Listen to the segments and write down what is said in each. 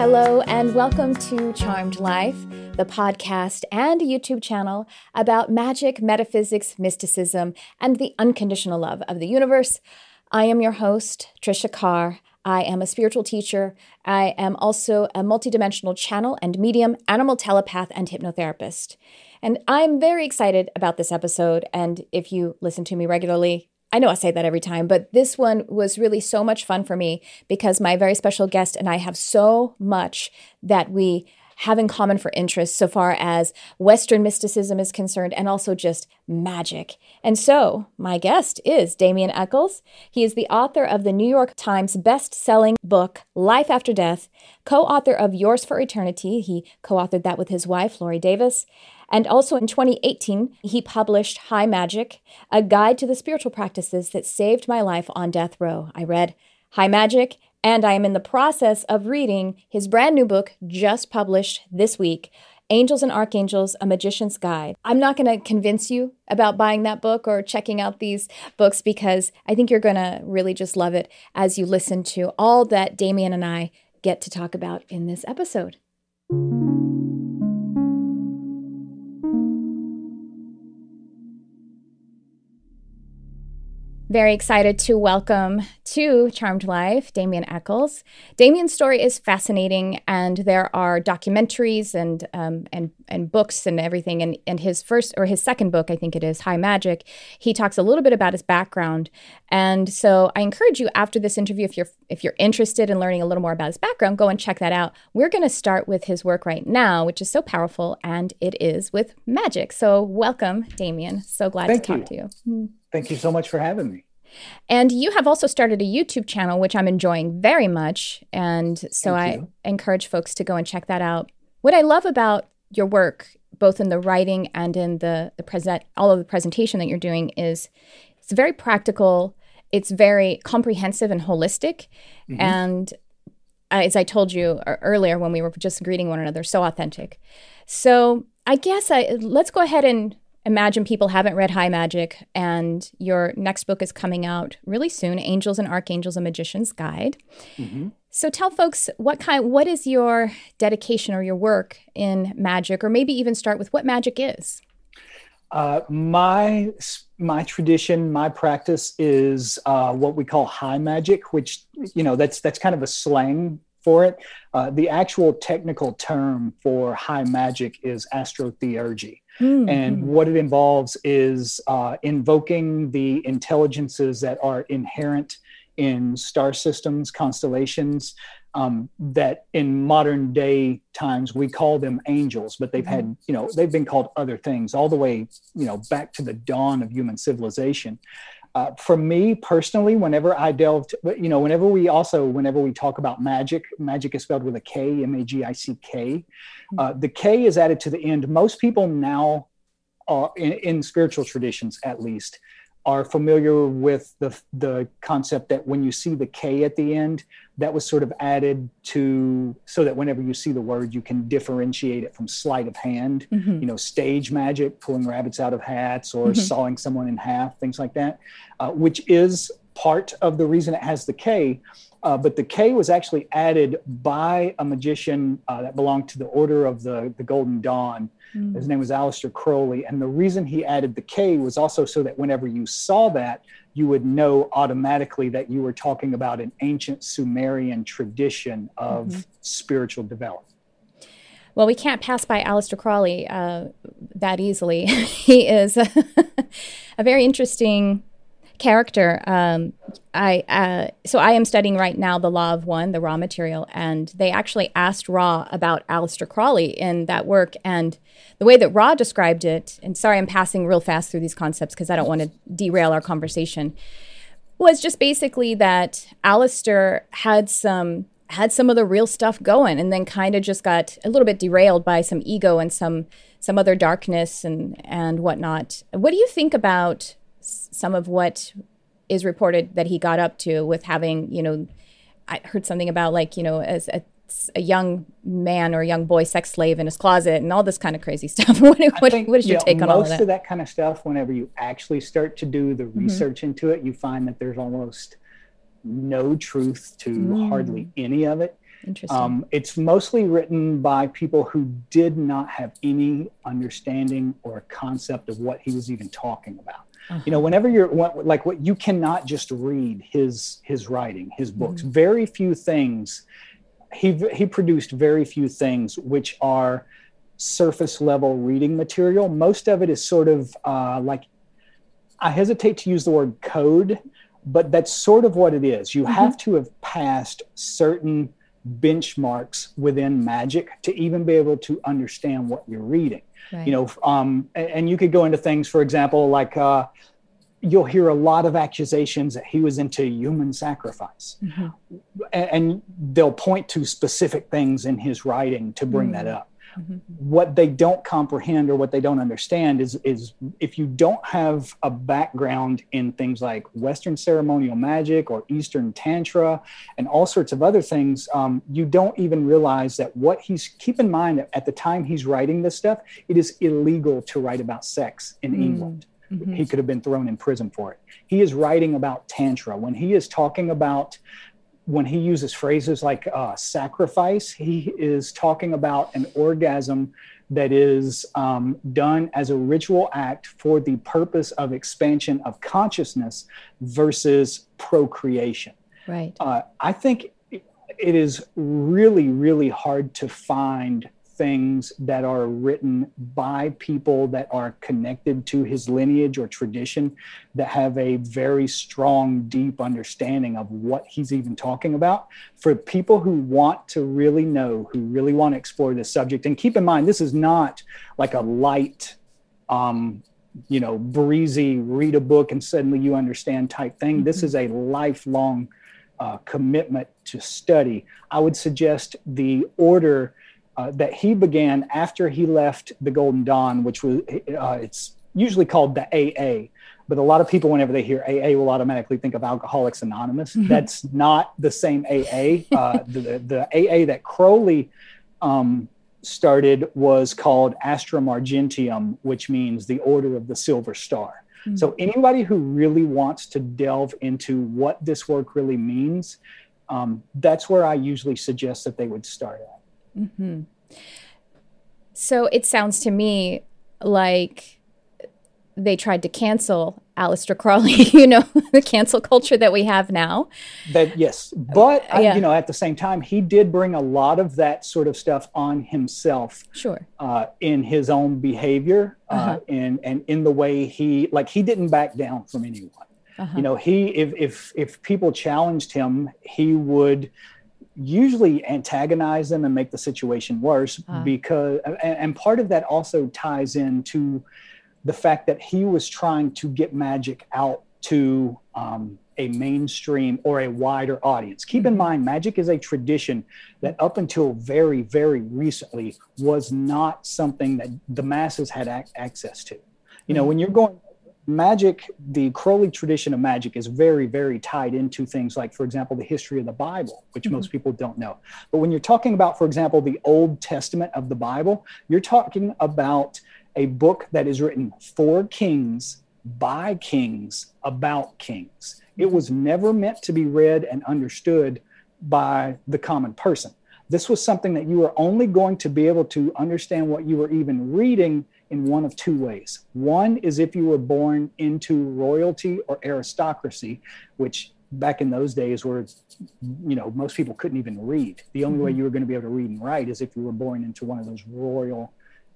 Hello, and welcome to Charmed Life, the podcast and YouTube channel about magic, metaphysics, mysticism, and the unconditional love of the universe. I am your host, Trisha Carr. I am a spiritual teacher. I am also a multidimensional channel and medium, animal telepath, and hypnotherapist. And I'm very excited about this episode. And if you listen to me regularly, I know I say that every time, but this one was really so much fun for me because my very special guest and I have so much that we have in common for interests so far as Western mysticism is concerned and also just magic. And so, my guest is Damien Echols. He is the author of the New York Times best-selling book Life After Death, co-author of Yours for Eternity. He co-authored that with his wife, Lori Davis. And also in 2018, he published High Magic, a guide to the spiritual practices that saved my life on death row. I read High Magic and I am in the process of reading his brand new book, just published this week Angels and Archangels A Magician's Guide. I'm not going to convince you about buying that book or checking out these books because I think you're going to really just love it as you listen to all that Damien and I get to talk about in this episode. Very excited to welcome to Charmed Life Damien Echols. Damien's story is fascinating, and there are documentaries and um, and and books and everything. And and his first or his second book, I think it is High Magic. He talks a little bit about his background, and so I encourage you after this interview, if you're if you're interested in learning a little more about his background, go and check that out. We're going to start with his work right now, which is so powerful, and it is with magic. So welcome, Damien. So glad Thank to you. talk to you. Thank you so much for having me. And you have also started a YouTube channel, which I'm enjoying very much. And so Thank I you. encourage folks to go and check that out. What I love about your work, both in the writing and in the, the present, all of the presentation that you're doing, is it's very practical. It's very comprehensive and holistic. Mhm. And as I told you earlier when we were just greeting one another, so authentic. So I guess I let's go ahead and imagine people haven't read High Magic, and your next book is coming out really soon, Angels and Archangels: A Magician's Guide. Mhm. So tell folks what kind, what is your dedication or your work in magic, or maybe even start with what magic is. Uh, my my tradition, my practice is uh, what we call high magic, which you know that's that's kind of a slang for it. Uh, the actual technical term for high magic is astrotheurgy. And what it involves is uh, invoking the intelligences that are inherent in star systems, constellations, um, that in modern day times we call them angels, but they've had, you know, they've been called other things all the way, you know, back to the dawn of human civilization. Uh, for me personally, whenever I delved, you know, whenever we also, whenever we talk about magic, magic is spelled with a K, M A G I C K. Uh, the K is added to the end. Most people now, are, in, in spiritual traditions at least, are familiar with the the concept that when you see the K at the end, that was sort of added to so that whenever you see the word, you can differentiate it from sleight of hand. Mhm. You know, stage magic, pulling rabbits out of hats, or Mhm. sawing someone in half, things like that, uh, which is part of the reason it has the K. Uh, but the K was actually added by a magician uh, that belonged to the Order of the, the Golden Dawn. Mm. His name was Aleister Crowley. And the reason he added the K was also so that whenever you saw that, you would know automatically that you were talking about an ancient Sumerian tradition of Mhm. spiritual development. Well, we can't pass by Aleister Crowley uh, that easily. he is a, a very interesting character. Um, I uh, so I am studying right now the Law of One, the Ra Material, and they actually asked Ra about Aleister Crowley in that work, and the way that Ra described it. And sorry, I'm passing real fast through these concepts because I don't want to derail our conversation. Was just basically that Aleister had some had some of the real stuff going and then kind of just got a little bit derailed by some ego and some some other darkness and and whatnot. What do you think about some of what is reported that he got up to with having, you know, I heard something about like, you know, as a, a young man or a young boy sex slave in his closet and all this kind of crazy stuff. what, what, think, what is your yeah, take on all of most of that kind of stuff? Whenever you actually start to do the research into it, you find that there's almost no truth to Mm. hardly any of it. Interesting. Um, it's mostly written by people who did not have any understanding or concept of what he was even talking about. Uh-huh. You know, whenever you're like what you cannot just read his his writing, his books. Mm-hmm. Very few things. He he produced very few things which are surface level reading material. Most of it is sort of uh, like I hesitate to use the word code, but that's sort of what it is. You mm-hmm. have to have passed certain benchmarks within magic to even be able to understand what you're reading right. you know um, and, you could go into things for example like uh, you'll hear a lot of accusations that he was into human sacrifice mm-hmm. and, and, they'll point to specific things in his writing to bring mm-hmm. that up Mm-hmm. What they don't comprehend or what they don't understand is is if you don't have a background in things like Western ceremonial magic or Eastern tantra and all sorts of other things, um, you don't even realize that what he's. Keep in mind that at the time he's writing this stuff, it is illegal to write about sex in mm-hmm. England. Mm-hmm. He could have been thrown in prison for it. He is writing about tantra when he is talking about when he uses phrases like uh, sacrifice, he is talking about an orgasm that is um, done as a ritual act for the purpose of expansion of consciousness versus procreation. Right. Uh, I think it is really, really hard to find things that are written by people that are connected to his lineage or tradition that have a very strong, deep understanding of what he's even talking about. For people who want to really know, who really want to explore this subject, and keep in mind, this is not like a light, um, you know, breezy, read a book and suddenly you understand type thing. Mm-hmm. This is a lifelong uh, commitment to study. I would suggest the order uh, that he began after he left the Golden Dawn, which was uh, it's usually called the AA. But a lot of people, whenever they hear AA, will automatically think of Alcoholics Anonymous. Mm-hmm. That's not the same AA. Uh, the, the AA that Crowley um, started was called Astrum Argenteum, which means the Order of the Silver Star. Mm-hmm. So anybody who really wants to delve into what this work really means, um, that's where I usually suggest that they would start at. Mm-hmm. So it sounds to me like they tried to cancel Aleister Crowley, you know, the cancel culture that we have now. That yes, but uh, yeah. you know, at the same time, he did bring a lot of that sort of stuff on himself. Sure. Uh, in his own behavior, uh, uh-huh. and and in the way he like he didn't back down from anyone. Uh-huh. You know, he if if if people challenged him, he would usually antagonize them and make the situation worse uh. because and, and, part of that also ties into the fact that he was trying to get magic out to um, a mainstream or a wider audience keep in mm-hmm. mind magic is a tradition that up until very very recently was not something that the masses had ac- access to you know mm-hmm. when you're going magic, the Crowley tradition of magic is very, very tied into things like, for example, the history of the Bible, which mm-hmm. most people don't know. But when you're talking about, for example, the Old Testament of the Bible, you're talking about a book that is written for kings, by kings, about kings. It mm-hmm. was never meant to be read and understood by the common person. This was something that you were only going to be able to understand what you were even reading in one of two ways. One is if you were born into royalty or aristocracy, which back in those days were, you know, most people couldn't even read. The only mm-hmm. way you were going to be able to read and write is if you were born into one of those royal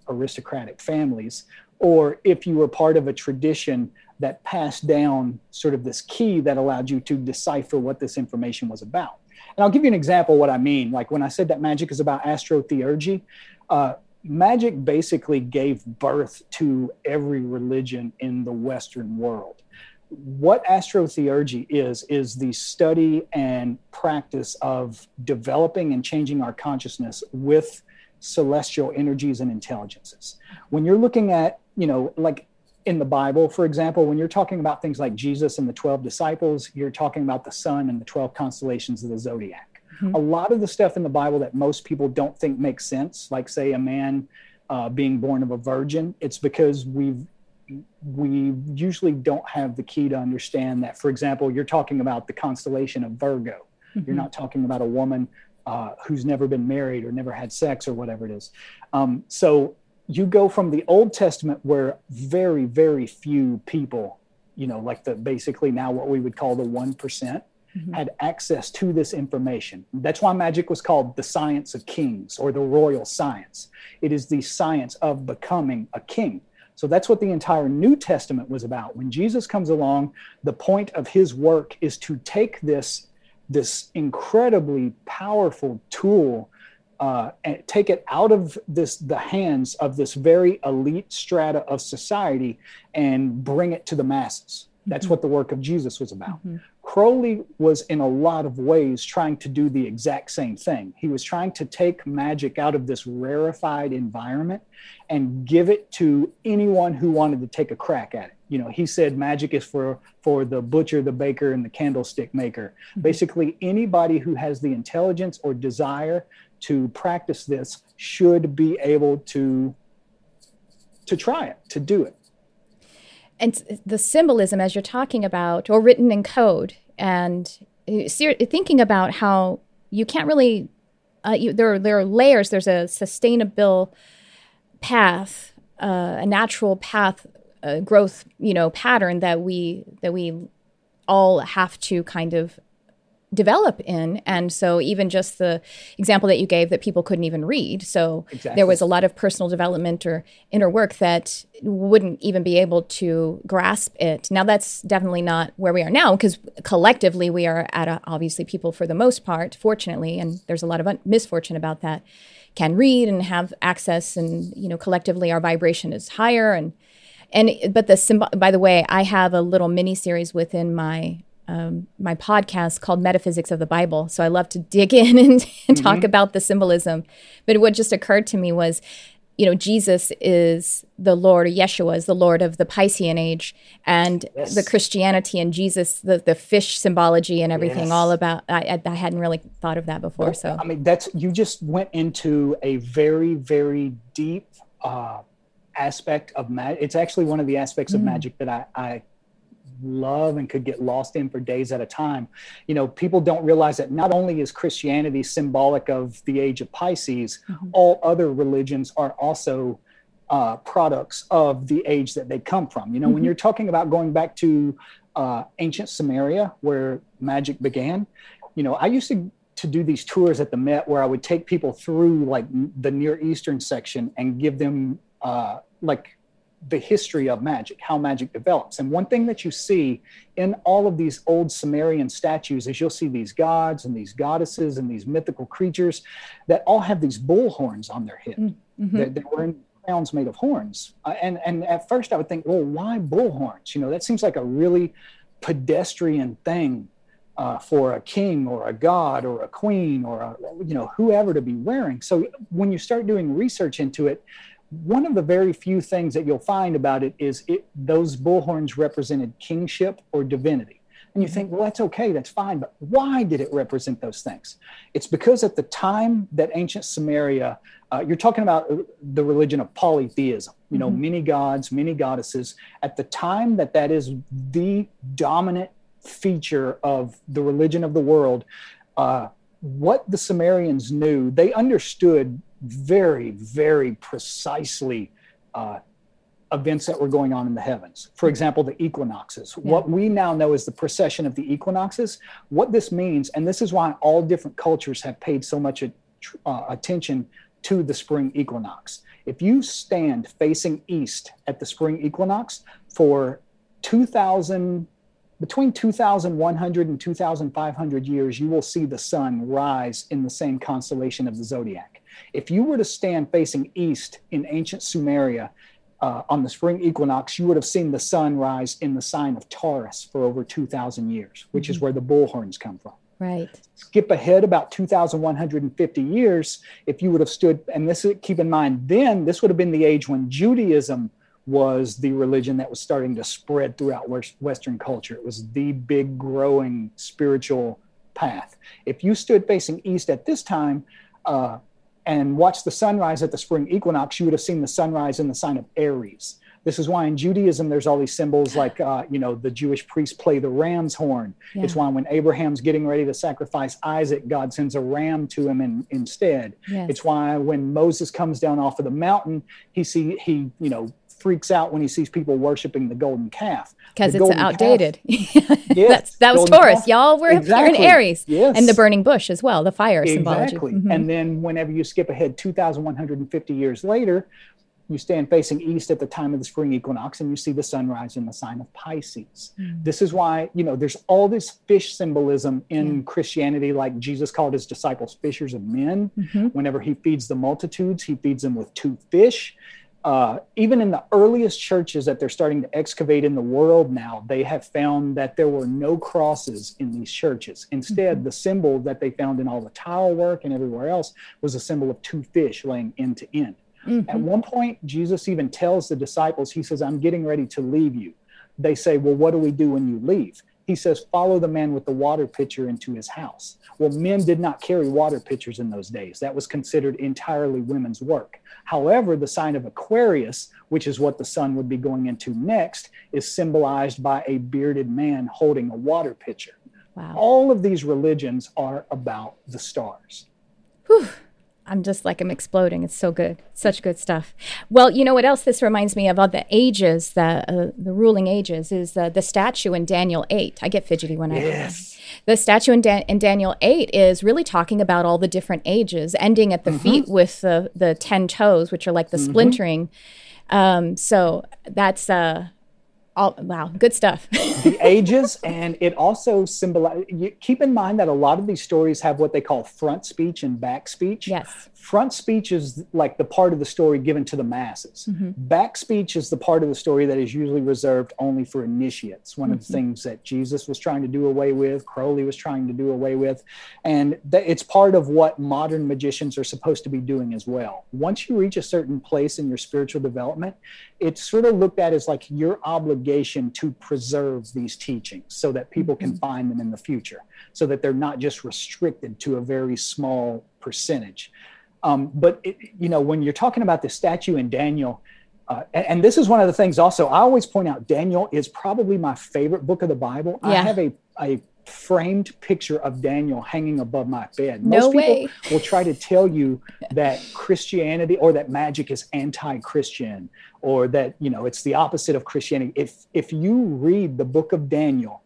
aristocratic families, or if you were part of a tradition that passed down sort of this key that allowed you to decipher what this information was about. And I'll give you an example of what I mean. Like when I said that magic is about astrotheurgy, uh, magic basically gave birth to every religion in the Western world. What astrotheurgy is, is the study and practice of developing and changing our consciousness with celestial energies and intelligences. When you're looking at, you know, like in the Bible, for example, when you're talking about things like Jesus and the 12 disciples, you're talking about the sun and the 12 constellations of the zodiac. Mm-hmm. A lot of the stuff in the Bible that most people don't think makes sense, like say a man uh, being born of a virgin, it's because we've we usually don't have the key to understand that. For example, you're talking about the constellation of Virgo. Mm-hmm. You're not talking about a woman uh, who's never been married or never had sex or whatever it is. Um, so you go from the Old Testament, where very, very few people, you know, like the basically now what we would call the 1%, mm-hmm. had access to this information. That's why magic was called the science of kings or the royal science. It is the science of becoming a king. So that's what the entire New Testament was about. When Jesus comes along, the point of his work is to take this, this incredibly powerful tool uh, and take it out of this the hands of this very elite strata of society and bring it to the masses. That's mm-hmm. what the work of Jesus was about. Mm-hmm. Crowley was in a lot of ways trying to do the exact same thing. He was trying to take magic out of this rarefied environment and give it to anyone who wanted to take a crack at it. You know, he said magic is for for the butcher, the baker, and the candlestick maker. Mm-hmm. Basically, anybody who has the intelligence or desire to practice this should be able to to try it, to do it and the symbolism as you're talking about or written in code and uh, thinking about how you can't really uh, you, there, there are layers. There's a sustainable path uh, a natural path uh, growth you know pattern that we that we all have to kind of develop in. And so, even just the example that you gave that people couldn't even read. So, exactly. there was a lot of personal development or inner work that wouldn't even be able to grasp it. Now, that's definitely not where we are now because collectively we are at a, obviously people for the most part, fortunately, and there's a lot of un- misfortune about that, can read and have access. And, you know, collectively our vibration is higher. And, and, but the symbol, by the way, I have a little mini series within my um, my podcast called Metaphysics of the Bible. So I love to dig in and, and mm-hmm. talk about the symbolism. But what just occurred to me was, you know, Jesus is the Lord, Yeshua is the Lord of the Piscean age, and yes. the Christianity and Jesus, the, the fish symbology and everything, yes. all about. I, I hadn't really thought of that before. Well, so I mean, that's you just went into a very, very deep uh, aspect of magic. It's actually one of the aspects mm. of magic that I, I love and could get lost in for days at a time. You know, people don't realize that not only is Christianity symbolic of the age of Pisces, mm-hmm. all other religions are also uh, products of the age that they come from. You know, mm-hmm. when you're talking about going back to uh, ancient Sumeria where magic began, you know, I used to to do these tours at the Met where I would take people through like the Near Eastern section and give them uh, like the history of magic, how magic develops. And one thing that you see in all of these old Sumerian statues is you'll see these gods and these goddesses and these mythical creatures that all have these bull horns on their head. Mm-hmm. They're, they're wearing crowns made of horns. Uh, and, and at first I would think, well, why bull horns? You know, that seems like a really pedestrian thing uh, for a king or a god or a queen or a, you know whoever to be wearing. So when you start doing research into it, one of the very few things that you'll find about it is it, those bullhorns represented kingship or divinity. And you think, well, that's okay, that's fine, but why did it represent those things? It's because at the time that ancient Sumeria, uh, you're talking about the religion of polytheism, you know, mm-hmm. many gods, many goddesses. At the time that that is the dominant feature of the religion of the world, uh, what the Sumerians knew, they understood very, very precisely uh, events that were going on in the heavens. For example, the equinoxes. Yeah. What we now know is the precession of the equinoxes. What this means, and this is why all different cultures have paid so much uh, attention to the spring equinox. If you stand facing east at the spring equinox for 2000 between 2100 and 2500 years you will see the sun rise in the same constellation of the zodiac if you were to stand facing east in ancient Sumeria uh, on the spring equinox, you would have seen the sun rise in the sign of Taurus for over 2,000 years, which mm-hmm. is where the bullhorns come from. Right. Skip ahead about 2,150 years. If you would have stood, and this keep in mind, then this would have been the age when Judaism was the religion that was starting to spread throughout Western culture. It was the big growing spiritual path. If you stood facing east at this time, uh, and watched the sunrise at the spring equinox, you would have seen the sunrise in the sign of Aries. This is why in Judaism there's all these symbols like, uh, you know, the Jewish priests play the ram's horn. Yeah. It's why when Abraham's getting ready to sacrifice Isaac, God sends a ram to him in, instead. Yes. It's why when Moses comes down off of the mountain, he see he you know freaks out when he sees people worshiping the golden calf because it's outdated. yes, that was Taurus, calf. y'all. We're exactly. here in Aries, yes. and the burning bush as well, the fire exactly. symbology. Mm-hmm. And then whenever you skip ahead 2,150 years later, you stand facing east at the time of the spring equinox and you see the sunrise in the sign of Pisces. Mm. This is why, you know, there's all this fish symbolism in yeah. Christianity, like Jesus called his disciples fishers of men. Mm-hmm. Whenever he feeds the multitudes, he feeds them with two fish. Uh, even in the earliest churches that they're starting to excavate in the world now, they have found that there were no crosses in these churches. Instead, mm-hmm. the symbol that they found in all the tile work and everywhere else was a symbol of two fish laying end to end. Mm-hmm. At one point, Jesus even tells the disciples, He says, I'm getting ready to leave you. They say, Well, what do we do when you leave? He says, Follow the man with the water pitcher into his house. Well, men did not carry water pitchers in those days. That was considered entirely women's work. However, the sign of Aquarius, which is what the sun would be going into next, is symbolized by a bearded man holding a water pitcher. Wow. All of these religions are about the stars. Whew. I'm just like I'm exploding. It's so good, such good stuff. Well, you know what else this reminds me of? Of the ages, the uh, the ruling ages, is uh, the statue in Daniel eight. I get fidgety when I yes. The statue in, da- in, Daniel eight is really talking about all the different ages, ending at the mm-hmm. feet with the the ten toes, which are like the mm-hmm. splintering. Um, so that's uh, all wow good stuff. The ages and it also symbolizes keep in mind that a lot of these stories have what they call front speech and back speech. Yes front speech is like the part of the story given to the masses mm-hmm. back speech is the part of the story that is usually reserved only for initiates one mm-hmm. of the mm-hmm. things that jesus was trying to do away with crowley was trying to do away with and th- it's part of what modern magicians are supposed to be doing as well once you reach a certain place in your spiritual development it's sort of looked at as like your obligation to preserve these teachings so that people can mm-hmm. find them in the future so that they're not just restricted to a very small percentage um, but it, you know, when you're talking about the statue in Daniel, uh, and, and, this is one of the things also I always point out. Daniel is probably my favorite book of the Bible. Yeah. I have a a framed picture of Daniel hanging above my bed. Most no people way. will try to tell you that Christianity or that magic is anti-Christian or that you know it's the opposite of Christianity. If if you read the book of Daniel,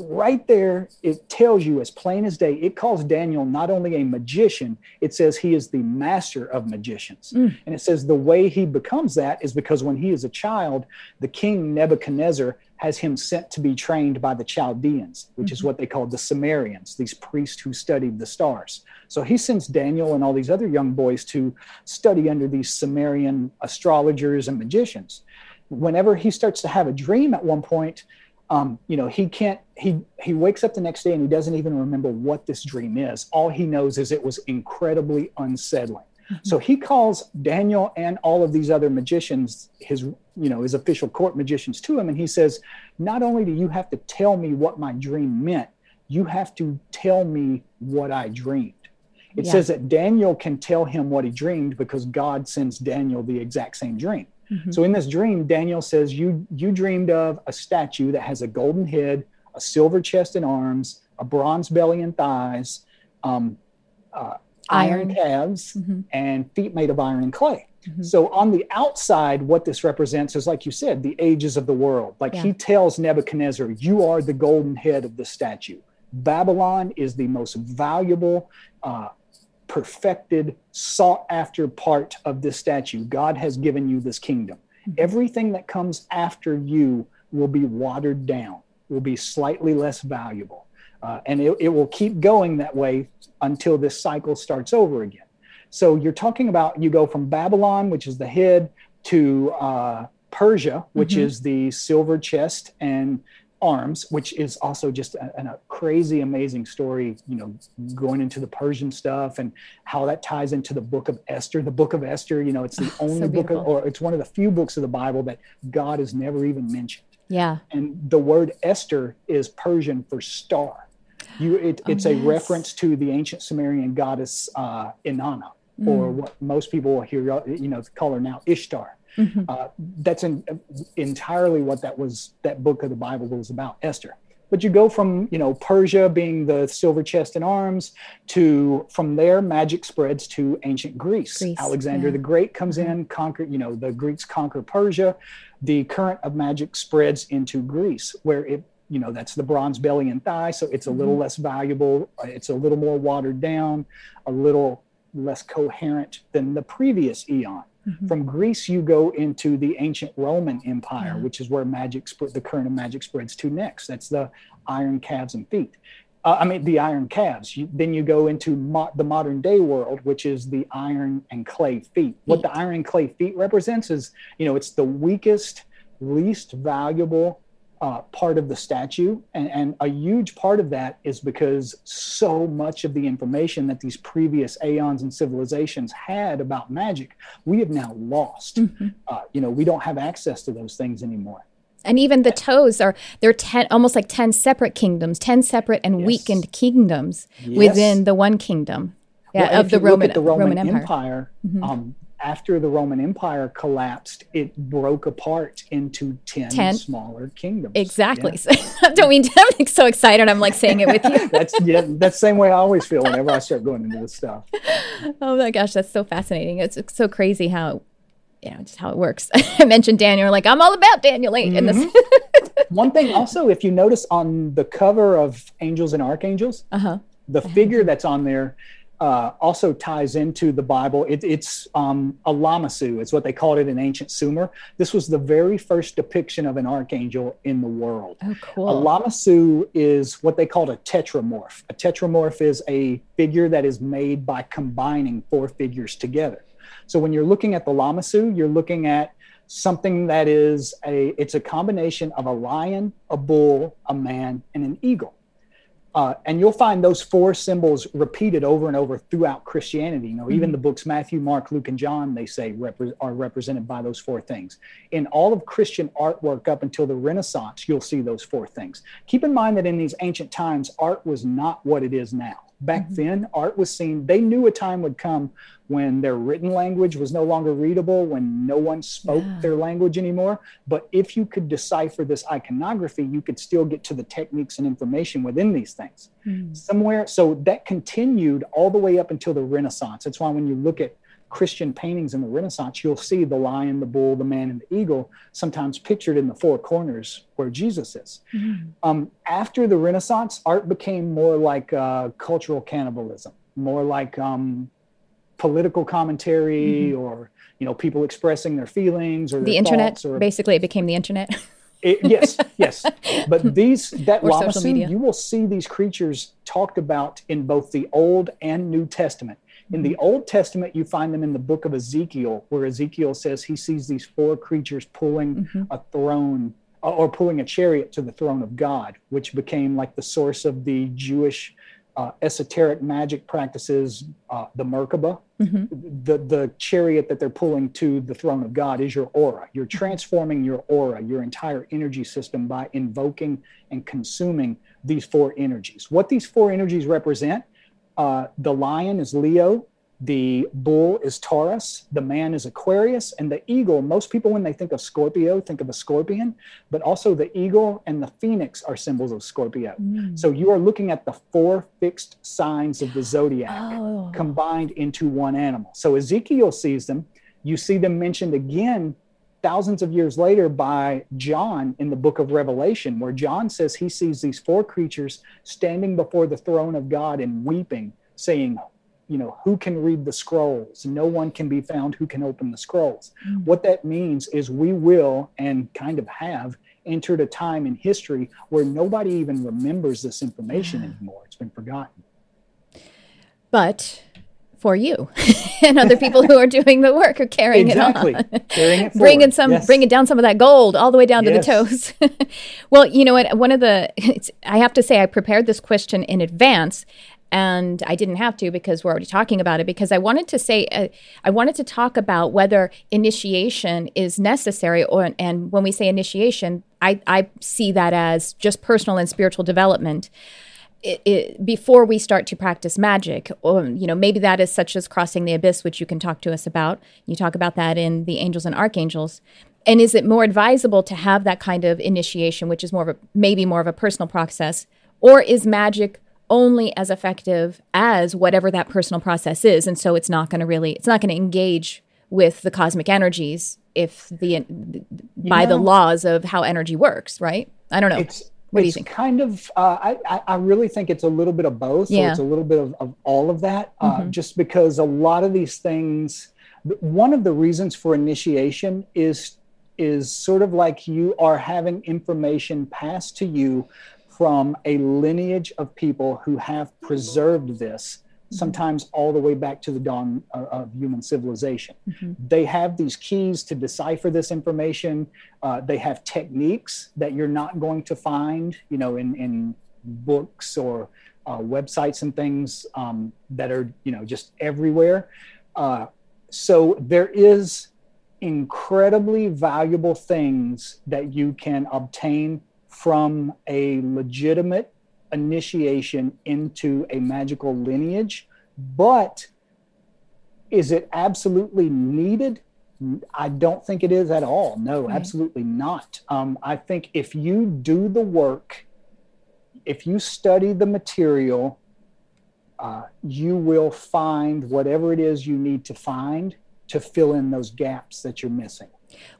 right there, it tells you as plain as day, it calls Daniel not only a magician, it says he is the master of magicians. Mm. And it says the way he becomes that is because when he is a child, the king Nebuchadnezzar has him sent to be trained by the Chaldeans, which mm-hmm. is what they called the Sumerians, these priests who studied the stars. So he sends Daniel and all these other young boys to study under these Sumerian astrologers and magicians. Whenever he starts to have a dream at one point, um, you know he can't he he wakes up the next day and he doesn't even remember what this dream is all he knows is it was incredibly unsettling mm-hmm. so he calls daniel and all of these other magicians his you know his official court magicians to him and he says not only do you have to tell me what my dream meant you have to tell me what i dreamed it yeah. says that daniel can tell him what he dreamed because god sends daniel the exact same dream Mm-hmm. So in this dream, Daniel says, you, you dreamed of a statue that has a golden head, a silver chest and arms, a bronze belly and thighs, um, uh, iron. iron, calves, mm-hmm. and feet made of iron and clay. Mm-hmm. So on the outside, what this represents is, like you said, the ages of the world. Like yeah. he tells Nebuchadnezzar, you are the golden head of the statue. Babylon is the most valuable, uh, perfected, sought after part of this statue. God has given you this kingdom. Mm-hmm. Everything that comes after you will be watered down, will be slightly less valuable. Uh, and it, it will keep going that way until this cycle starts over again. So you're talking about you go from Babylon, which is the head, to uh, Persia, which mm-hmm. is the silver chest and arms, which is also just a, a, crazy, amazing story, you know, going into the Persian stuff and how that ties into the book of Esther. The book of Esther, you know, it's the only so book, of, or it's one of the few books of the Bible that God has never even mentioned. Yeah. And the word Esther is Persian for star. You, it, oh, it's yes. a reference to the ancient Sumerian goddess uh, Inanna. mm. or what most people will hear, you know, call her now Ishtar. Mm-hmm. Uh, that's in, entirely what that was. That book of the Bible was about, Esther. But you go from you know Persia being the silver chest in arms to from there magic spreads to ancient Greece. Greece Alexander yeah. the Great comes mm-hmm. in, conquer you know the Greeks conquer Persia. The current of magic spreads into Greece, where it you know that's the bronze belly and thigh, so it's a little mm-hmm. less valuable. It's a little more watered down, a little less coherent than the previous eon. Mm-hmm. From Greece, you go into the ancient Roman Empire, mm-hmm. which is where magic sp- the current of magic spreads to next. That's the iron calves and feet. Uh, I mean, the iron calves. You, then you go into mo- the modern day world, which is the iron and clay feet. feet. What the iron and clay feet represents is, you know, it's the weakest, least valuable uh, part of the statue. And, and, a huge part of that is because so much of the information that these previous aeons and civilizations had about magic, we have now lost. Mm-hmm. Uh, you know, we don't have access to those things anymore. And even the toes are they're ten almost like ten separate kingdoms, ten separate and yes. weakened kingdoms yes. within the one kingdom. Yeah, well, of the Roman, the Roman, Roman Empire. Empire mm-hmm. um, after the Roman Empire collapsed, it broke apart into 10, 10? smaller kingdoms. Exactly. Yeah. I don't mean to, I'm so excited. I'm like saying it with you. that's yeah, that's the same way I always feel whenever I start going into this stuff. Oh my gosh, that's so fascinating. It's, it's so crazy how you know just how it works. I mentioned Daniel, like I'm all about Daniel 8 mm-hmm. this. One thing also, if you notice on the cover of Angels and Archangels, uh-huh. the figure that's on there uh, also ties into the Bible. It, it's um, a lamassu, it's what they called it in ancient Sumer. This was the very first depiction of an archangel in the world. Oh, cool. A lamassu is what they called a tetramorph. A tetramorph is a figure that is made by combining four figures together. So when you're looking at the lamassu, you're looking at something that is a it's a combination of a lion, a bull, a man, and an eagle. Uh, and you'll find those four symbols repeated over and over throughout Christianity. You know, mm-hmm. even the books Matthew, Mark, Luke, and John, they say repre- are represented by those four things. In all of Christian artwork up until the Renaissance, you'll see those four things. Keep in mind that in these ancient times, art was not what it is now. Back mm-hmm. then, art was seen, they knew a time would come when their written language was no longer readable, when no one spoke yeah. their language anymore. But if you could decipher this iconography, you could still get to the techniques and information within these things. Mm. Somewhere, so that continued all the way up until the Renaissance. That's why when you look at Christian paintings in the Renaissance, you'll see the lion, the bull, the man, and the eagle sometimes pictured in the four corners where Jesus is. Mm-hmm. Um, after the Renaissance, art became more like uh, cultural cannibalism, more like um, political commentary, mm-hmm. or you know, people expressing their feelings or the internet. Or, basically, it became the internet. It, yes, yes. But these that you will see these creatures talked about in both the Old and New Testament. In the Old Testament, you find them in the book of Ezekiel, where Ezekiel says he sees these four creatures pulling mm-hmm. a throne uh, or pulling a chariot to the throne of God, which became like the source of the Jewish uh, esoteric magic practices, uh, the Merkaba. Mm-hmm. The, the chariot that they're pulling to the throne of God is your aura. You're mm-hmm. transforming your aura, your entire energy system by invoking and consuming these four energies. What these four energies represent uh, the lion is Leo, the bull is Taurus, the man is Aquarius, and the eagle. Most people, when they think of Scorpio, think of a scorpion, but also the eagle and the phoenix are symbols of Scorpio. Mm. So you are looking at the four fixed signs of the zodiac oh. combined into one animal. So Ezekiel sees them. You see them mentioned again thousands of years later by John in the book of Revelation, where John says he sees these four creatures standing before the throne of God and weeping, saying, you know, who can read the scrolls? No one can be found who can open the scrolls. Mm-hmm. What that means is we will and kind of have entered a time in history where nobody even remembers this information anymore. It's been forgotten. But for you and other people who are doing the work or carrying exactly. it on. Carrying it bringing some, yes. bringing down some of that gold all the way down yes. to the toes. well, you know what? One of the, I have to say, I prepared this question in advance and I didn't have to because we're already talking about it because I wanted to say uh, I wanted to talk about whether initiation is necessary or and when we say initiation I I see that as just personal and spiritual development it, it, before we start to practice magic, or, you know, maybe that is such as crossing the abyss, which you can talk to us about. You talk about that in the Angels and Archangels. And is it more advisable to have that kind of initiation, which is more of a maybe more of a personal process, or is magic only as effective as whatever that personal process is, and so it's not going to really, it's not going to engage with the cosmic energies if the by know, the laws of how energy works, right? I don't know. What do you think? Kind of. Uh, I I really think it's a little bit of both. Yeah. it's a little bit of, of all of that. Uh, mm-hmm. Just because a lot of these things, one of the reasons for initiation is is sort of like you are having information passed to you from a lineage of people who have preserved this sometimes all the way back to the dawn of, human civilization. Mm-hmm. They have these keys to decipher this information. Uh, they have techniques that you're not going to find, you know, in, in books or uh, websites and things um, that are, you know, just everywhere. Uh, so there is incredibly valuable things that you can obtain from a legitimate initiation into a magical lineage, but is it absolutely needed? I don't think it is at all. No, right. absolutely not. Um, I think if you do the work, if you study the material, uh, you will find whatever it is you need to find to fill in those gaps that you're missing.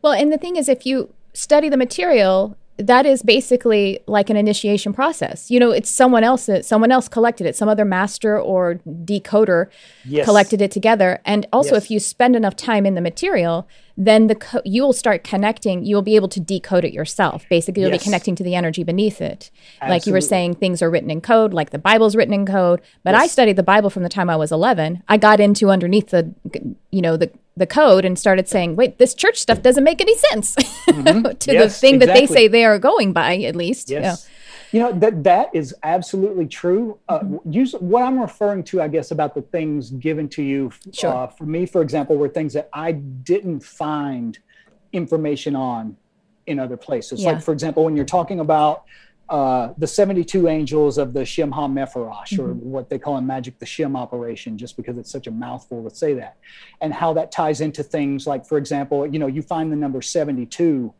Well, and the thing is, if you study the material that is basically like an initiation process. You know, it's someone else that someone else collected it. Some other master or decoder yes. collected it together. And also, yes. if you spend enough time in the material, then the co- you will start connecting. You will be able to decode it yourself. Basically, you'll yes. be connecting to the energy beneath it. Absolutely. Like you were saying, things are written in code, like the Bible's written in code. But I studied the Bible from the time I was 11. I got into underneath the, you know, the the code and started saying, wait, this church stuff doesn't make any sense mm-hmm. to yes, the thing exactly. that they say they are going by, at least. Yes. You know, that that is absolutely true. Uh, mm-hmm. usually, what I'm referring to, I guess, about the things given to you, sure. uh, for me, for example, were things that I didn't find information on in other places. Yeah. Like, for example, when you're talking about uh, the 72 angels of the Shem HaMephorash, mm-hmm. or what they call in magic the Shem operation, just because it's such a mouthful to say that, and how that ties into things like, for example, you know, you find the number 72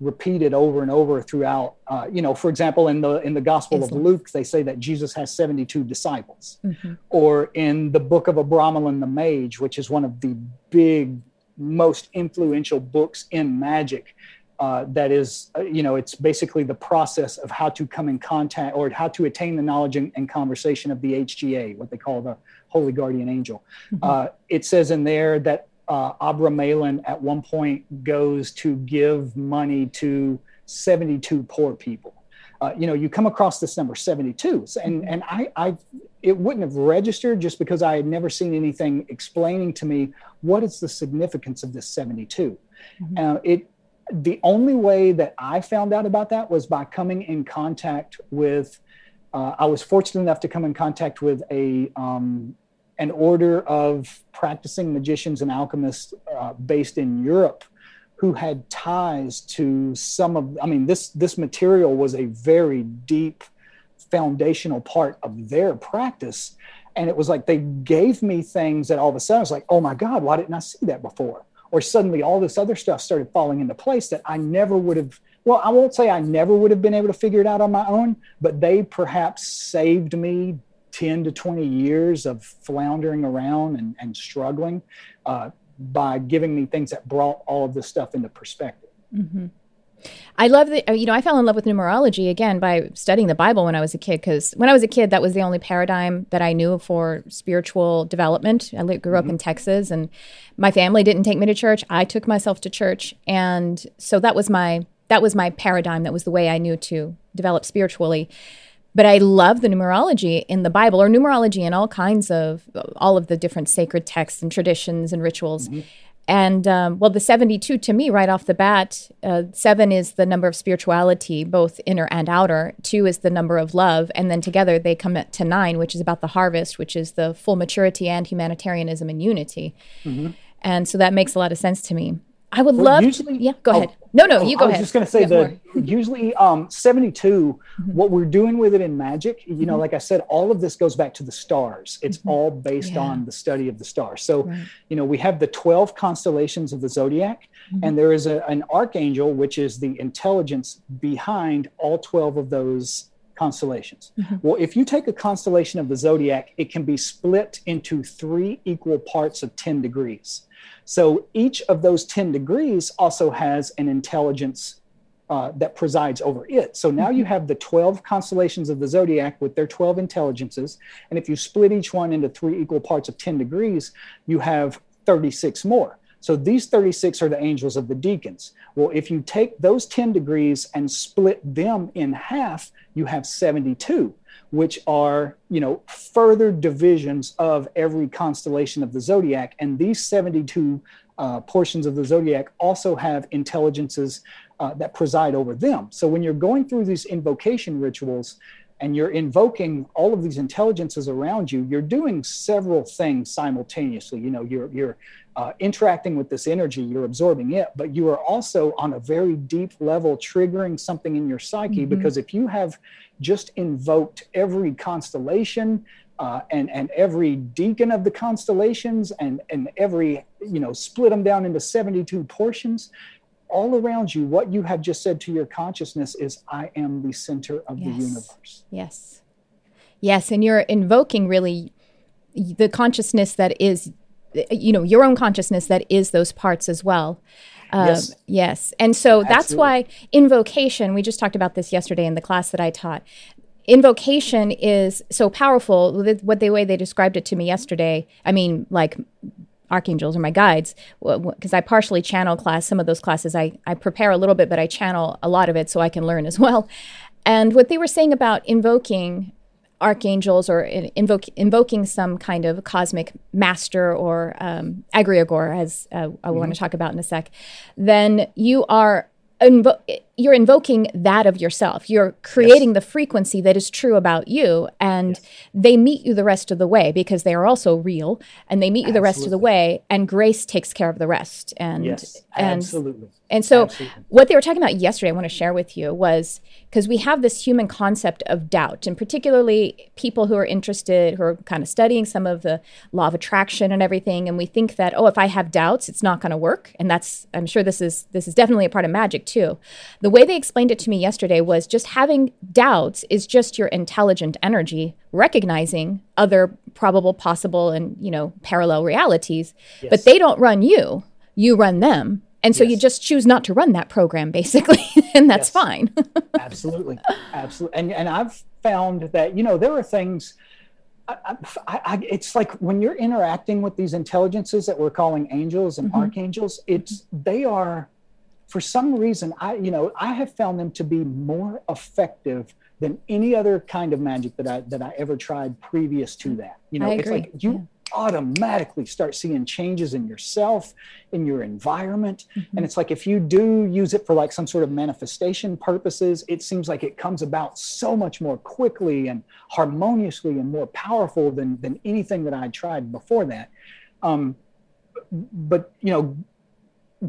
repeated over and over throughout. Uh, you know, for example, in the in the Gospel Islam. of Luke, they say that Jesus has 72 disciples, mm-hmm. or in the book of Abramelin the Mage, which is one of the big most influential books in magic uh, that is, uh, you know, it's basically the process of how to come in contact or how to attain the knowledge and, and conversation of the HGA, what they call the Holy Guardian Angel. Mm-hmm. Uh, it says in there that uh, Abramelin at one point goes to give money to 72 poor people. Uh, you know, you come across this number 72, and mm-hmm. and I, I, it wouldn't have registered just because I had never seen anything explaining to me what is the significance of this 72. Mm-hmm. Uh, it the only way that I found out about that was by coming in contact with. Uh, I was fortunate enough to come in contact with a um, an order of practicing magicians and alchemists uh, based in Europe who had ties to some of. I mean, this this material was a very deep foundational part of their practice. And it was like they gave me things that all of a sudden I was like, oh my God, why didn't I see that before? Or suddenly all this other stuff started falling into place that I never would have. Well, I won't say I never would have been able to figure it out on my own, but they perhaps saved me 10 to 20 years of floundering around and, and struggling uh, by giving me things that brought all of this stuff into perspective. Mm-hmm. I love the, you know, I fell in love with numerology again by studying the Bible when I was a kid. Because when I was a kid, that was the only paradigm that I knew for spiritual development. I grew up mm-hmm. in Texas, and my family didn't take me to church. I took myself to church, and so that was my that was my paradigm. That was the way I knew to develop spiritually. But I love the numerology in the Bible, or numerology in all kinds of all of the different sacred texts and traditions and rituals. Mm-hmm and um, well, the 72 to me, right off the bat, uh, seven is the number of spirituality, both inner and outer. Two is the number of love. And then together they come to nine, which is about the harvest, which is the full maturity and humanitarianism and unity. Mm-hmm. And so that makes a lot of sense to me. I would well, love usually, to, yeah, go oh, ahead. No, no, you go ahead. I was ahead. just going to say that usually um, 72, mm-hmm. what we're doing with it in magic, you know, mm-hmm. like I said, all of this goes back to the stars. It's mm-hmm. all based yeah. on the study of the stars. So, right. you know, we have the 12 constellations of the zodiac, mm-hmm. and there is a, an archangel, which is the intelligence behind all 12 of those constellations. Mm-hmm. Well, if you take a constellation of the zodiac, it can be split into three equal parts of 10 degrees. So each of those 10 degrees also has an intelligence uh, that presides over it. So now you mm-hmm. have the 12 constellations of the zodiac with their 12 intelligences. And if you split each one into three equal parts of 10 degrees, you have 36 more. So these 36 are the angels of the decans. Well, if you take those 10 degrees and split them in half, you have 72 which are you know further divisions of every constellation of the zodiac. And these 72 uh, portions of the zodiac also have intelligences uh, that preside over them. So when you're going through these invocation rituals and you're invoking all of these intelligences around you you're doing several things simultaneously. You know you're you're uh, interacting with this energy you're absorbing it but you are also on a very deep level triggering something in your psyche mm-hmm. because if you have just invoked every constellation uh, and and every decan of the constellations and and every you know split them down into 72 portions all around you what you have just said to your consciousness is i am the center of yes. the universe yes yes and you're invoking really the consciousness that is you know your own consciousness that is those parts as well uh, yes. yes. And so Absolutely. that's why invocation, we just talked about this yesterday in the class that I taught. Invocation is so powerful. What the way they described it to me yesterday, I mean, like archangels are my guides because I partially channel class. Some of those classes I, I prepare a little bit, but I channel a lot of it so I can learn as well. And what they were saying about invoking archangels or invoke, invoking some kind of cosmic master or um, egregore, as uh, I mm-hmm. want to talk about in a sec, then you are invo- you're invoking that of yourself. You're creating yes. the frequency that is true about you, and yes. they meet you the rest of the way because they are also real, and they meet you the rest of the way, and grace takes care of the rest. And yes, and, absolutely. And so, absolutely. what they were talking about yesterday, I want to share with you was because we have this human concept of doubt, and particularly people who are interested, who are kind of studying some of the law of attraction and everything, and we think that oh, if I have doubts, it's not going to work, and that's I'm sure this is this is definitely a part of magic too. The the way they explained it to me yesterday was just having doubts is just your intelligent energy recognizing other probable, possible, and you know parallel realities, yes. but they don't run you. You run them. And so yes. you just choose not to run that program, basically, and that's yes. fine. absolutely, absolutely. And and I've found that you know there are things. I, I, I, it's like when you're interacting with these intelligences that we're calling angels and mm-hmm. archangels. It's they are for some reason i you know i have found them to be more effective than any other kind of magic that i that i ever tried previous to that you know it's like you yeah. automatically start seeing changes in yourself in your environment mm-hmm. and it's like if you do use it for like some sort of manifestation purposes it seems like it comes about so much more quickly and harmoniously and more powerful than than anything that i tried before that um but you know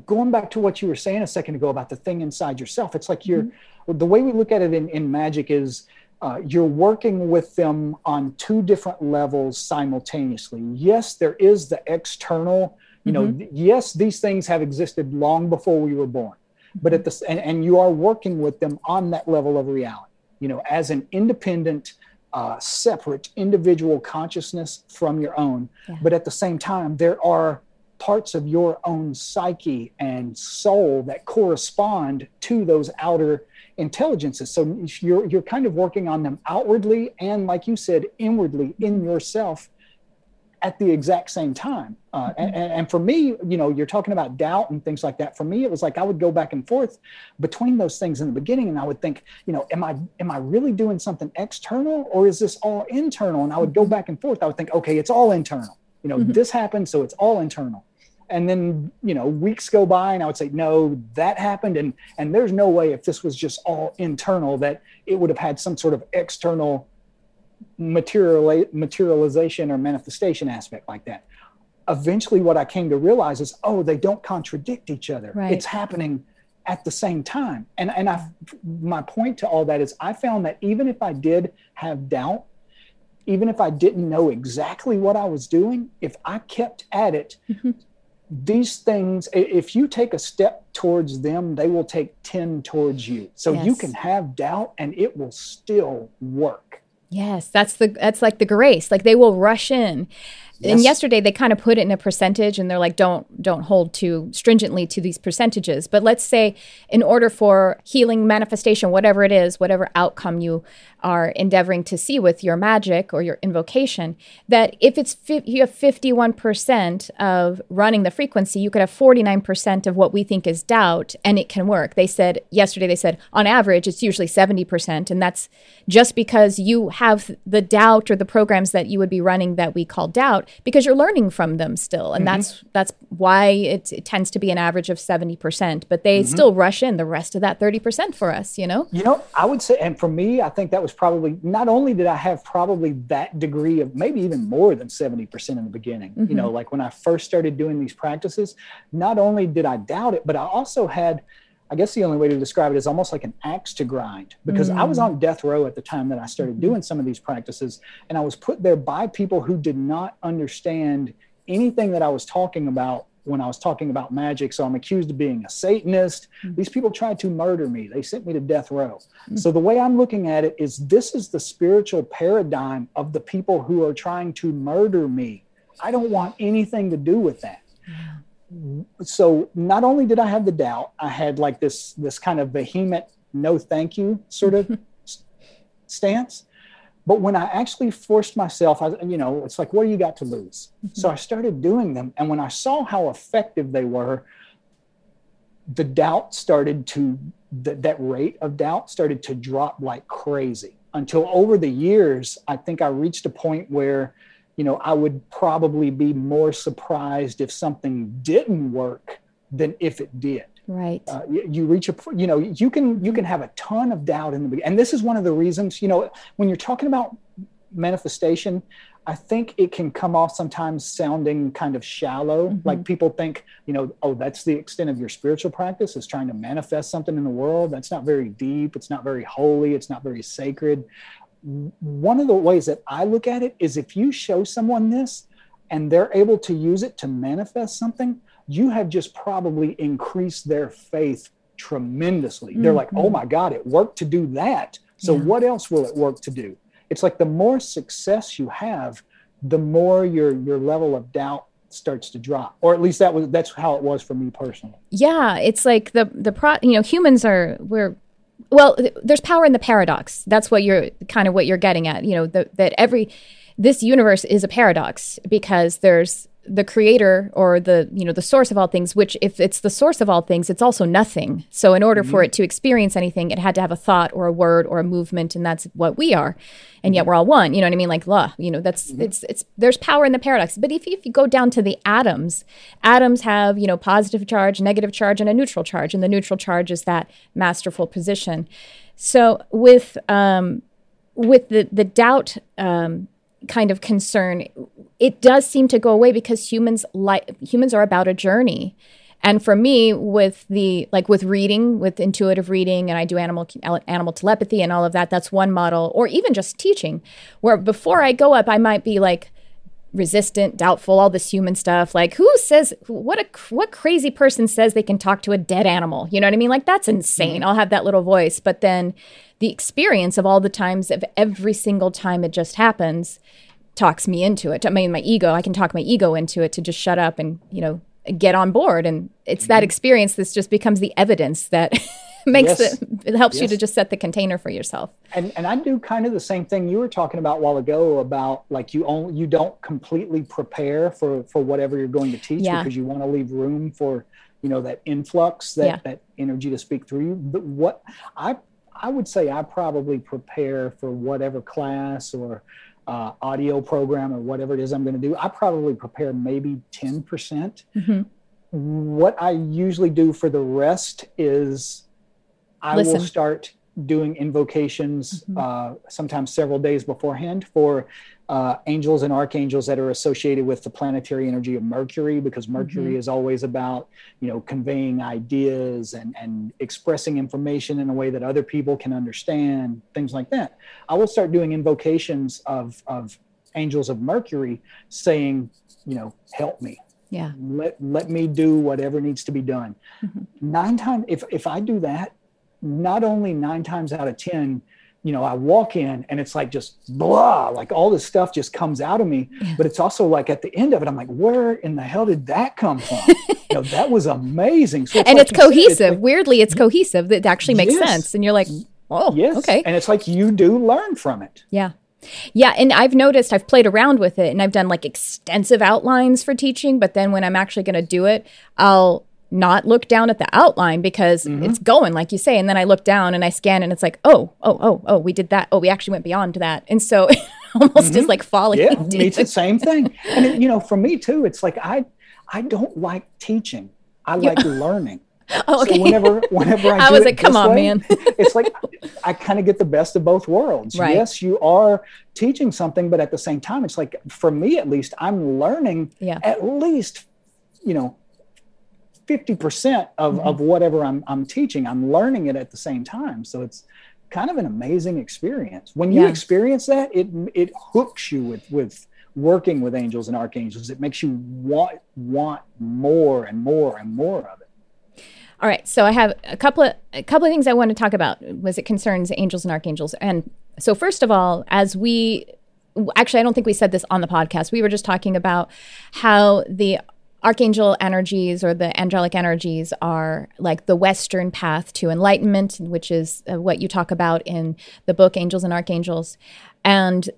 going back to what you were saying a second ago about the thing inside yourself, it's like you're mm-hmm. the way we look at it in, in magic is uh, you're working with them on two different levels simultaneously. Yes, there is the external, you mm-hmm. know, yes, these things have existed long before we were born, but at the and, and you are working with them on that level of reality, you know, as an independent, uh, separate individual consciousness from your own. Yeah. But at the same time, there are parts of your own psyche and soul that correspond to those outer intelligences. So you're you're kind of working on them outwardly and, like you said, inwardly in yourself at the exact same time. Uh, mm-hmm. and, and, for me, you know, you're talking about doubt and things like that. For me, it was like I would go back and forth between those things in the beginning, and I would think, you know, am I am I really doing something external or is this all internal? And I would go mm-hmm. back and forth. I would think, okay, it's all internal. You know, mm-hmm. this happened, so it's all internal and then you know weeks go by and i would say no that happened and and there's no way if this was just all internal that it would have had some sort of external material materialization or manifestation aspect like that eventually what i came to realize is oh they don't contradict each other right. it's happening at the same time. And and I my point to all that is I found that even if I did have doubt, even if I didn't know exactly what I was doing, if I kept at it, mm-hmm. These things, if you take a step towards them, they will take 10 towards you. So yes. you can have doubt and it will still work. Yes, that's the that's like the grace. Like they will rush in. Yes. And yesterday they kind of put it in a percentage and they're like don't don't hold too stringently to these percentages. But let's say in order for healing manifestation whatever it is, whatever outcome you are endeavoring to see with your magic or your invocation that if it's fi- you have 51% of running the frequency you could have 49% of what we think is doubt and it can work they said yesterday they said on average it's usually 70% and that's just because you have the doubt or the programs that you would be running that we call doubt because you're learning from them still and mm-hmm. that's that's why it, it, tends to be an average of 70% but they mm-hmm. still rush in the rest of that 30% for us you know you know i would say and for me i think that was was probably not only did I have probably that degree of maybe even more than 70% in the beginning. Mm-hmm. You know, mm-hmm. like when I first started doing these practices, not only did I doubt it, but I also had I guess the only way to describe it is almost like an axe to grind because mm-hmm. I was mm. on death row at the time that I started mm-hmm. doing some of these practices and I was put there by people who did not understand anything that I was talking about when I was talking about magic. So I'm accused of being a Satanist. Mm-hmm. These people tried to murder me. They sent me to death row. Mm-hmm. So the way I'm looking at it is this is the spiritual paradigm of the people who are trying to murder me. I don't want anything to do with that. Yeah. So not only did I have the doubt, I had like this this kind of vehement no thank you sort of stance. But when I actually forced myself, I, you know, it's like, what do you got to lose? Mm-hmm. So I started doing them. And when I saw how effective they were, the doubt started to, the, that rate of doubt started to drop like crazy until over the years, I think I reached a point where, you know, I would probably be more surprised if something didn't work than if it did right. Uh, you, you, reach a you know you can you can have a ton of doubt in the beginning and this is one of the reasons you know when you're talking about manifestation i think it can come off sometimes sounding kind of shallow. Mm-hmm. like people think you know oh that's the extent of your spiritual practice is trying to manifest something in the world. That's not very deep. It's not very holy. It's not very sacred. One of the ways that i look at it is if you show someone this and they're able to use it to manifest something you have just probably increased their faith tremendously. Mm-hmm. They're like, oh mm-hmm. my God, it worked to do that. So yeah. what else will it work to do? It's like the more success you have, the more your your level of doubt starts to drop or at least that was that's how it was for me personally yeah it's like the the pro you know humans are we're well there's power in the paradox that's what you're kind of what you're getting at you know the, that every this universe is a paradox because there's the creator or the you know the source of all things which if it's the source of all things it's also nothing so in order mm-hmm. for it to experience anything it had to have a thought or a word or a movement and that's what we are and yet mm-hmm. we're all one you know what i mean like la you know that's mm-hmm. it's it's there's power in the paradox but if, if you go down to the atoms atoms have you know positive charge negative charge and a neutral charge and the neutral charge is that masterful position so with um with the the doubt um kind of concern, it does seem to go away because humans like humans are about a journey. And for me, with the like with reading, with intuitive reading, and I do animal animal telepathy and all of that. That's one model, or even just teaching, where before I go up, I might be like resistant, doubtful, all this human stuff. Like, who says what a what crazy person says they can talk to a dead animal? You know what I mean? Like that's insane. Mm-hmm. I'll have that little voice, but then the experience of all the times of every single time it just happens talks me into it. I mean, my ego, I can talk my ego into it to just shut up and, you know, get on board. And it's mm-hmm. that experience that just becomes the evidence that makes yes. it, it helps yes. you to just set the container for yourself. And, and I do kind of the same thing you were talking about a while ago about like you only, you don't completely prepare for, for whatever you're going to teach yeah. because you want to leave room for, you know, that influx, that, yeah. that energy to speak through you. But what I I would say I probably prepare for whatever class or uh, audio program or whatever it is I'm going to do. I probably prepare maybe 10%. mm-hmm. What I usually do for the rest is I Listen. will start doing invocations mm-hmm. uh, sometimes several days beforehand for uh, angels and archangels that are associated with the planetary energy of Mercury, because Mercury mm-hmm. is always about, you know, conveying ideas and, and expressing information in a way that other people can understand, things like that. I will start doing invocations of, of angels of Mercury saying, you know, help me. Yeah. Let, let me do whatever needs to be done. Mm-hmm. Nine times, if, if I do that, not only nine times out of 10, you know, I walk in and it's like just blah, like all this stuff just comes out of me. Yeah. But it's also like at the end of it, I'm like, where in the hell did that come from? you know, that was amazing. So it's and like it's cohesive. Said, it's like, Weirdly, it's cohesive. That actually makes yes. sense. And you're like, oh, yes. okay. And it's like you do learn from it. Yeah. Yeah, and I've noticed I've played around with it and I've done like extensive outlines for teaching, but then when I'm actually going to do it, I'll not look down at the outline because mm-hmm. it's going like you say and then i look down and i scan and it's like oh oh oh oh we did that oh we actually went beyond that and so it almost mm-hmm. is like falling yeah deep. it's the same thing and it, you know for me too it's like i i don't like teaching i like learning Oh, okay. So whenever, whenever I, I was like, "Come on, way, man!" it's like I kind of get the best of both worlds. Right. Yes, you are teaching something, but at the same time, it's like for me at least, I'm learning yeah. at least, you know, 50% of, mm-hmm. of whatever I'm, I'm teaching, I'm learning it at the same time. So it's kind of an amazing experience. When you yeah. experience that, it, it hooks you with, with working with angels and archangels. It makes you want, want more and more and more of it. All right, so I have a couple of a couple of things I want to talk about was it concerns angels and archangels. And so first of all, as we actually I don't think we said this on the podcast. We were just talking about how the archangel energies or the angelic energies are like the western path to enlightenment which is uh, what you talk about in the book angels and archangels and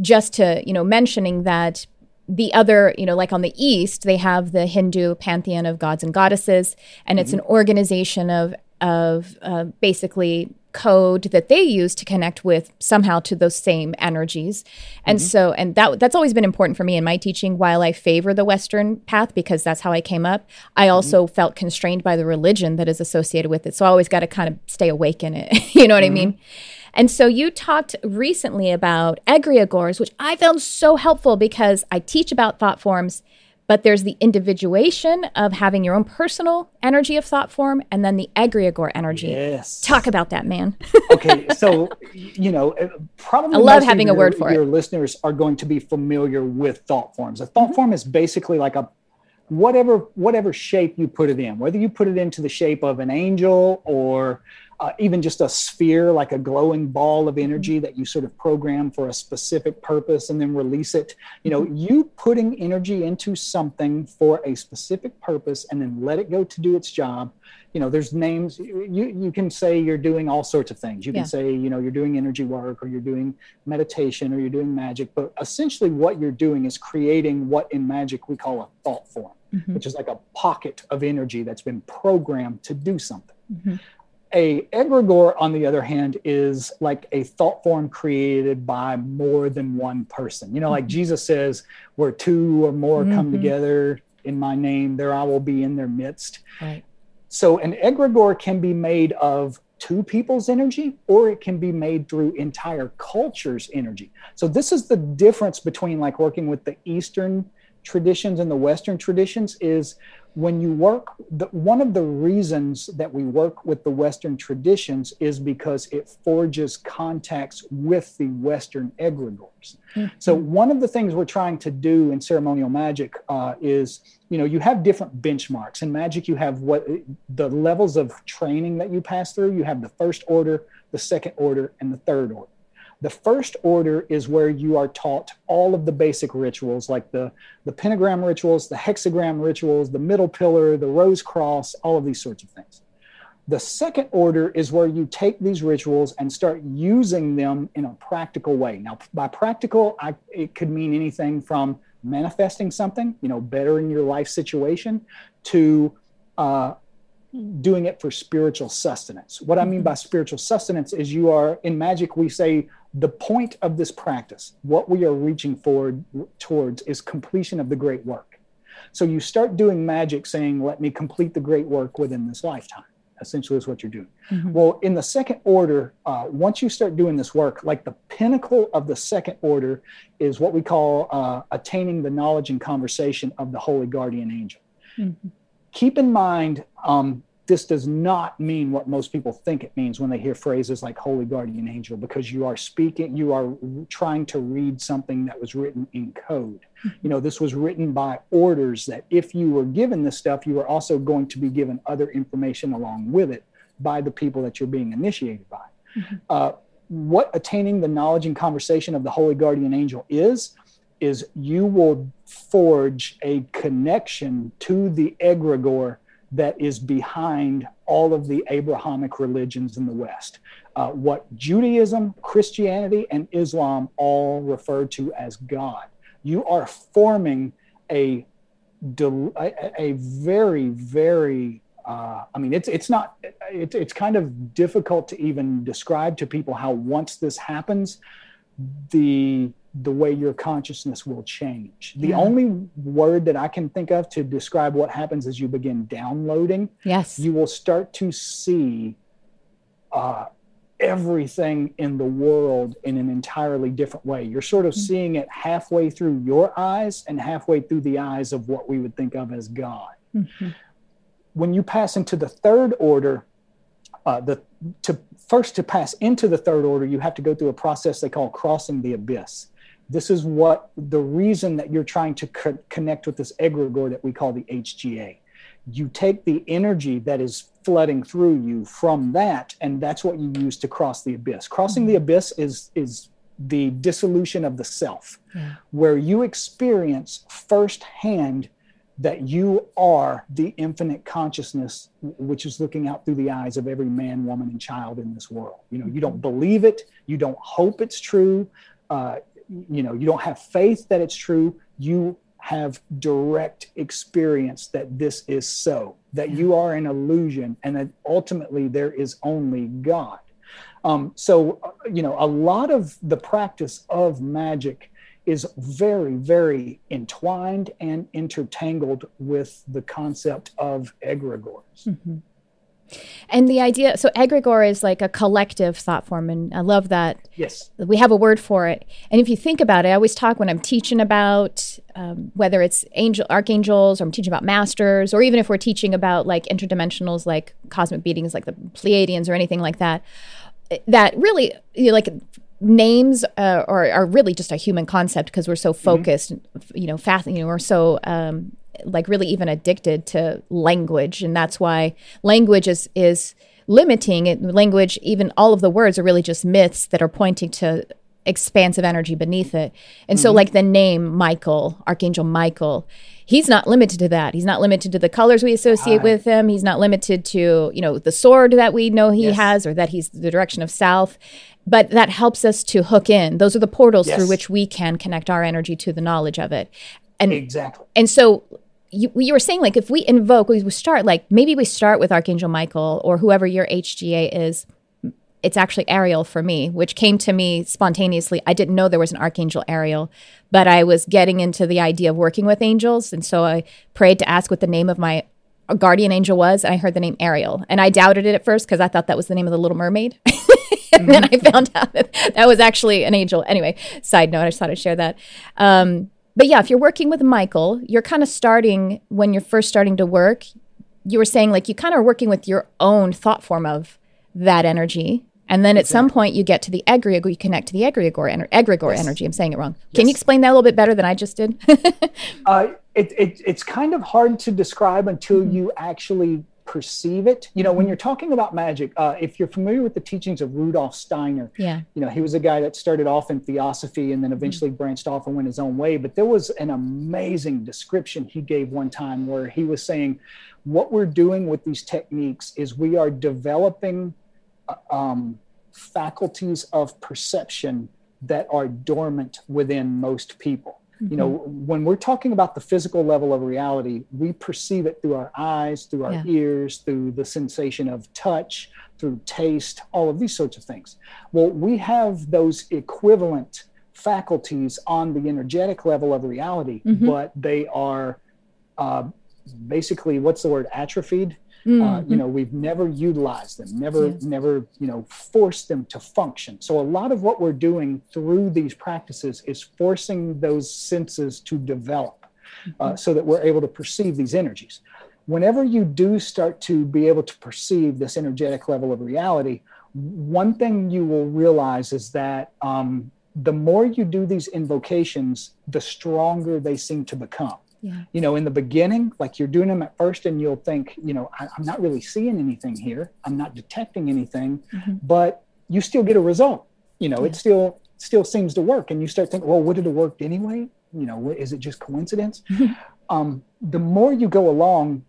just to you know mentioning that the other you know like on the east they have the hindu pantheon of gods and goddesses and mm-hmm. it's an organization of of uh, basically code that they use to connect with somehow to those same energies. And mm-hmm. so and that that's always been important for me in my teaching while I favor the western path because that's how I came up. I mm-hmm. also mm-hmm. felt constrained by the religion that is associated with it. So I always got to kind of stay awake in it. you know what mm-hmm. I mean? And so you talked recently about egregores, which I found so helpful because I teach about thought forms but there's the individuation of having your own personal energy of thought form and then the egregore energy. Yes. Talk about that, man. okay. So, you know, uh, probably I love having your, a word for your it. listeners are going to be familiar with thought forms. A thought mm-hmm. form is basically like a whatever whatever shape you put it in, whether you put it into the shape of an angel or uh, even just a sphere, like a glowing ball of energy that you sort of program for a specific purpose and then release it. You know, you putting energy into something for a specific purpose and then let it go to do its job. You know, there's names. You you can say you're doing all sorts of things. You can yeah. say you know you're doing energy work or you're doing meditation or you're doing magic. But essentially, what you're doing is creating what in magic we call a thought form, mm-hmm. which is like a pocket of energy that's been programmed to do something. Mm-hmm a egregore, on the other hand, is like a thought form created by more than one person. You know, like mm-hmm. Jesus says, where two or more mm-hmm. come together in my name, there I will be in their midst. Right. So an egregore can be made of two people's energy or it can be made through entire culture's energy. So this is the difference between like working with the Eastern traditions and the Western traditions is when you work the, one of the reasons that we work with the western traditions is because it forges contacts with the western egregores. Mm-hmm. so one of the things we're trying to do in ceremonial magic uh, is you know you have different benchmarks. In magic you have what the levels of training that you pass through. You have the first order the second order and the third order the first order is where you are taught all of the basic rituals, like the, the pentagram rituals, the hexagram rituals, the middle pillar, the rose cross, all of these sorts of things. The second order is where you take these rituals and start using them in a practical way. Now, by practical, I, it could mean anything from manifesting something, you know, better in your life situation, to uh, doing it for spiritual sustenance. What I mean by spiritual sustenance is you are in magic, we say the point of this practice, what we are reaching forward towards is completion of the great work. So you start doing magic saying, let me complete the great work within this lifetime. essentially is what you're doing. Mm-hmm. Well, in the second order, uh, once you start doing this work, like the pinnacle of the second order is what we call uh, attaining the knowledge and conversation of the holy guardian angel. Mm-hmm. Keep in mind, um, this does not mean what most people think it means when they hear phrases like holy guardian angel because you are speaking you are trying to read something that was written in code mm-hmm. you know this was written by orders that if you were given this stuff you were also going to be given other information along with it by the people that you're being initiated by mm-hmm. uh, what attaining the knowledge and conversation of the holy guardian angel is is you will forge a connection to the egregore that is behind all of the Abrahamic religions in the West. Uh, what Judaism, Christianity, and Islam all refer to as God. You are forming a, a, a very, very uh, I mean, it's it's not it, it's kind of difficult to even describe to people how once this happens, the the way your consciousness will change. The yeah. only word that I can think of to describe what happens as you begin downloading, yes, you will start to see uh, everything in the world in an entirely different way. You're sort of mm-hmm. seeing it halfway through your eyes and halfway through the eyes of what we would think of as God. Mm-hmm. When you pass into the third order, uh, the to first to pass into the third order, you have to go through a process they call crossing the abyss this is what the reason that you're trying to co- connect with this egregore that we call the HGA. You take the energy that is flooding through you from that, and that's what you use to cross the abyss. Crossing the abyss is is the dissolution of the self, yeah. where you experience firsthand that you are the infinite consciousness which is looking out through the eyes of every man woman and child in this world you know you don't believe it you don't hope it's true uh, you know you don't have faith that it's true. You have direct experience that this is so that you are an illusion and that ultimately there is only god. Um, so you know a lot of the practice of magic is very very entwined and intertangled with the concept of egregores. Mm-hmm. And the idea, so egregore is like a collective thought form, and I love that. Yes. We have a word for it. And if you think about it, I always talk when I'm teaching about um, whether it's angel, archangels, or I'm teaching about masters, or even if we're teaching about like interdimensionals, like cosmic beings, like the Pleiadians, or anything like that. That really, you know, like names uh, are, are really just a human concept because we're so mm-hmm. focused, mm-hmm. you know, fast, you know, we're so um, like really even addicted to language and that's why language is is limiting it. Language even all of the words are really just myths that are pointing to expansive energy beneath it. And mm-hmm. so like the name michael archangel michael he's not limited to that. He's not limited to the colors we associate with him. He's not limited to you know the sword that we know he yes. has or that he's the direction of south. But that helps us to hook in. Those are the portals yes. through which we can connect our energy to the knowledge of it. And exactly. and so you, you were saying like if we invoke, we start like maybe we start with Archangel Michael or whoever your HGA is. It's actually Ariel for me, which came to me spontaneously. I didn't know there was an Archangel Ariel, but I was getting into the idea of working with angels. And so I prayed to ask what the name of my guardian angel was. And I heard the name Ariel. And I doubted it at first because I thought that was the name of the Little Mermaid. and mm-hmm. then I found out that that was actually an angel. Anyway, side note, I just thought I'd share that. Um, but yeah, if you're working with Michael, you're kind of starting when you're first starting to work. You were saying like you kind of are working with your own thought form of that energy. And then at some point you get to the egregore, you connect to the egregore, ener- egregore yes. energy. I'm saying it wrong. Yes. Can you explain that a little bit better than I just did? uh, it, it, it's kind of hard to describe until mm-hmm. you actually perceive it. You know, when mm-hmm. you're talking about magic, uh, if you're familiar with the teachings of Rudolf Steiner, yeah. you know, he was a guy that started off in theosophy and then eventually mm-hmm. branched off and went his own way. But there was an amazing description he gave one time where he was saying, what we're doing with these techniques is we are developing uh, um, faculties of perception that are dormant within most people. Mm-hmm. You know, mm-hmm. when we're talking about the physical level of reality, we perceive it through our eyes, through our yeah. ears, through the sensation of touch, through taste, all of these sorts of things. Well, we have those equivalent faculties on the energetic level of reality, mm-hmm. but they are uh, basically what's the word atrophied Mm-hmm. Uh, you know, we've never utilized them, never, yeah. never, you know, forced them to function. So a lot of what we're doing through these practices is forcing those senses to develop, uh, mm-hmm. so that we're able to perceive these energies. Whenever you do start to be able to perceive this energetic level of reality, one thing you will realize is that um, the more you do these invocations, the stronger they seem to become. Yeah. You know, in the beginning, like you're doing them at first, and you'll think, you know, I, am not really seeing anything here. I'm not detecting anything, mm-hmm. but you still get a result. You know, yeah. it still still seems to work, and you start thinking, well, would it have worked anyway? You know, is it just coincidence? um, the more you go along,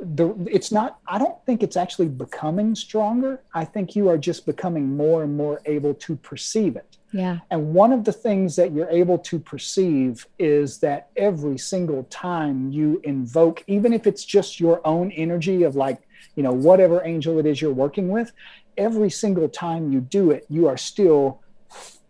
the it's not i don't think it's actually becoming stronger. I think you are just becoming more and more able to perceive it. Yeah. And one of the things that you're able to perceive is that every single time you invoke even if it's just your own energy of like you know whatever angel it is you're working with every single time you do it you are still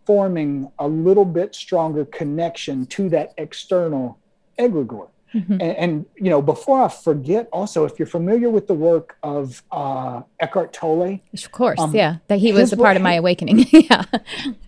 forming a little bit stronger connection to that external egregore Mm-hmm. And, and, you know, before I forget, also, if you're familiar with the work of uh, Eckhart Tolle, of course, um, yeah, that he was a part of my awakening. yeah,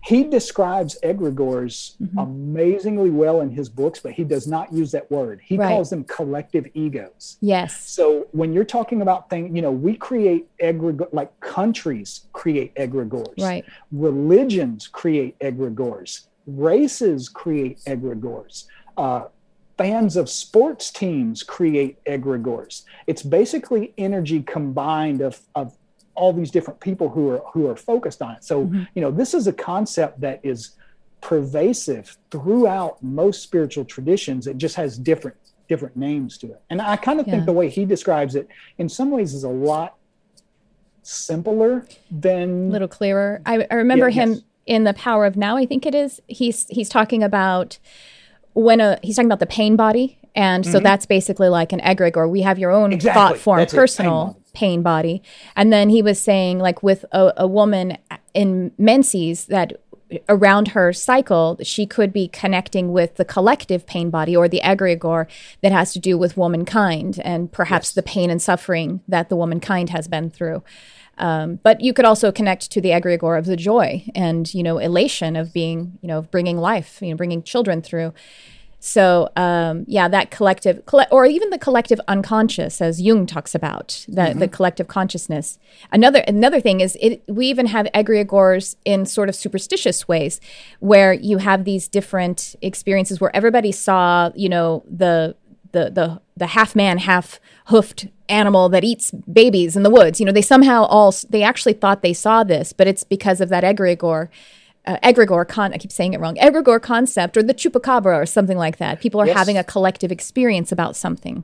he describes egregores mm-hmm. amazingly well in his books, but he does not use that word. He right. calls them collective egos. Yes. So when you're talking about things, you know, we create egregores, like countries create egregores, right? Religions create egregores. Races create egregores. Uh, fans of sports teams create egregores. It's basically energy combined of, of all these different people who are who are focused on it. So, mm-hmm. you know, this is a concept that is pervasive throughout most spiritual traditions. It just has different different names to it. And I kind of yeah. think the way he describes it in some ways is a lot simpler than a little clearer. I, I remember yeah, him yes. in the power of now, I think it is. He's he's talking about when a he's talking about the pain body and mm-hmm. so that's basically like an egregore we have your own exactly. thought form that's personal pain, pain, body and then he was saying like with a, a woman in menses that around her cycle she could be connecting with the collective pain body or the egregore that has to do with womankind and perhaps yes. the pain and suffering that the womankind has been through um, but you could also connect to the egregore of the joy and you know elation of being you know of bringing life, you know, bringing children through. So um, yeah, that collective, coll- or even the collective unconscious, as Jung talks about, the, mm-hmm. the collective consciousness. Another another thing is it, we even have egregores in sort of superstitious ways, where you have these different experiences where everybody saw, you know, the the the the half man, half hoofed animal that eats babies in the woods. You know, they somehow all they actually thought they saw this, but it's because of that egregore. Uh, egregore con I keep saying it wrong. Egregore concept or the chupacabra or something like that. People are yes. having a collective experience about something.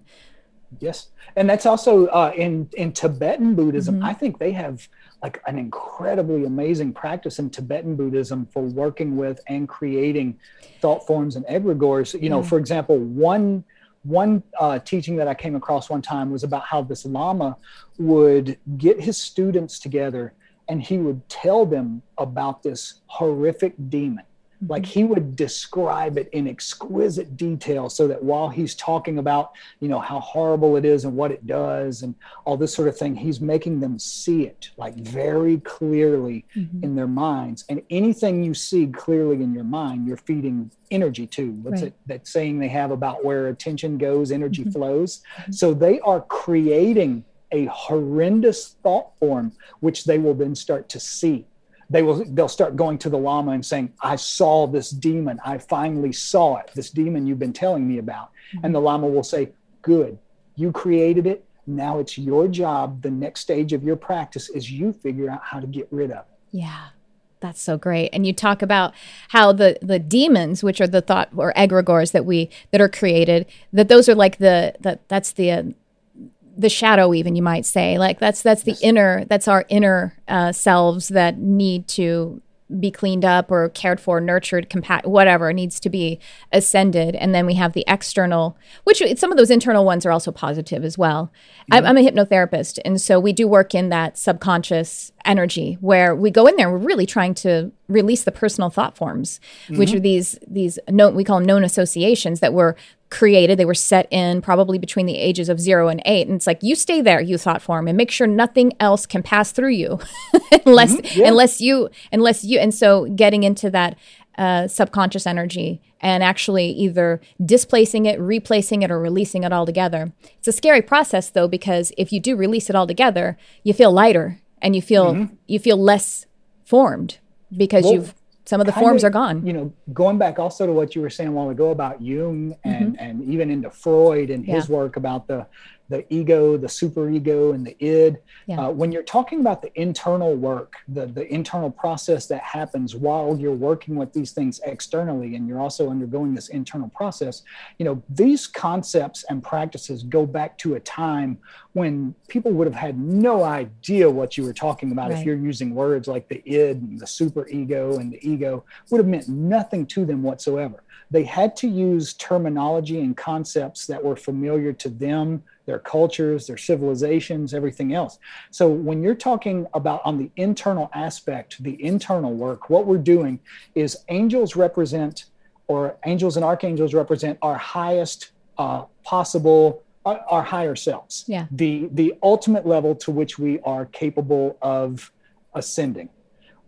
Yes, and that's also uh, in in Tibetan Buddhism. Mm-hmm. I think they have like an incredibly amazing practice in Tibetan Buddhism for working with and creating thought forms and egregores. You know, for example, one one uh, teaching that I came across one time was about how this Lama would get his students together and he would tell them about this horrific demon Mm-hmm. Like he would describe it in exquisite detail so that while he's talking about, you know, how horrible it is and what it does and all this sort of thing, he's making them see it like very clearly mm-hmm. in their minds. And anything you see clearly in your mind, you're feeding energy to. What's right. it that saying they have about where attention goes, energy mm-hmm. flows? Mm-hmm. So they are creating a horrendous thought form, which they will then start to see they will they'll start going to the lama and saying i saw this demon. I finally saw it this demon you've been telling me about. Mm-hmm. and the lama will say good. You created it. Now it's your job. The next stage of your practice is you figure out how to get rid of it. Yeah. That's so great. And you talk about how the the demons which are the thought or egregores that we that are created that those are like the that that's the uh, the shadow even you might say like that's that's the yes. inner that's our inner uh, selves that need to be cleaned up or cared for nurtured compa- whatever needs to be ascended and then we have the external which some of those internal ones are also positive as well I'm, I'm, a hypnotherapist and so we do work in that subconscious energy where we go in there we're really trying to release the personal thought forms, mm-hmm. which are these these known we call known associations that were created. They were set in probably between the ages of zero and eight, and it's like you stay there, you thought form, and make sure nothing else can pass through you, unless mm-hmm. yeah. unless you unless you. And so getting into that uh, subconscious energy and actually either displacing it, replacing it, or releasing it altogether. It's a scary process though because if you do release it altogether, you feel lighter and you feel mm-hmm. you feel less formed because well, you've some of the forms of, are gone. You know, going back also to what you were saying a while ago about Jung and mm-hmm. and even into Freud and his work about the the ego, the superego, and the id. Yeah. Uh, when you're talking about the internal work, the, the internal process that happens while you're working with these things externally, and you're also undergoing this internal process, you know, these concepts and practices go back to a time when people would have had no idea what you were talking about right. if you're using words like the id and the superego and the ego would have meant nothing to them whatsoever they had to use terminology and concepts that were familiar to them their cultures, their civilizations, everything else. So when you're talking about on the internal aspect, the internal work, what we're doing is angels represent, or angels and archangels represent our highest uh, possible our, higher selves. Yeah. The the ultimate level to which we are capable of ascending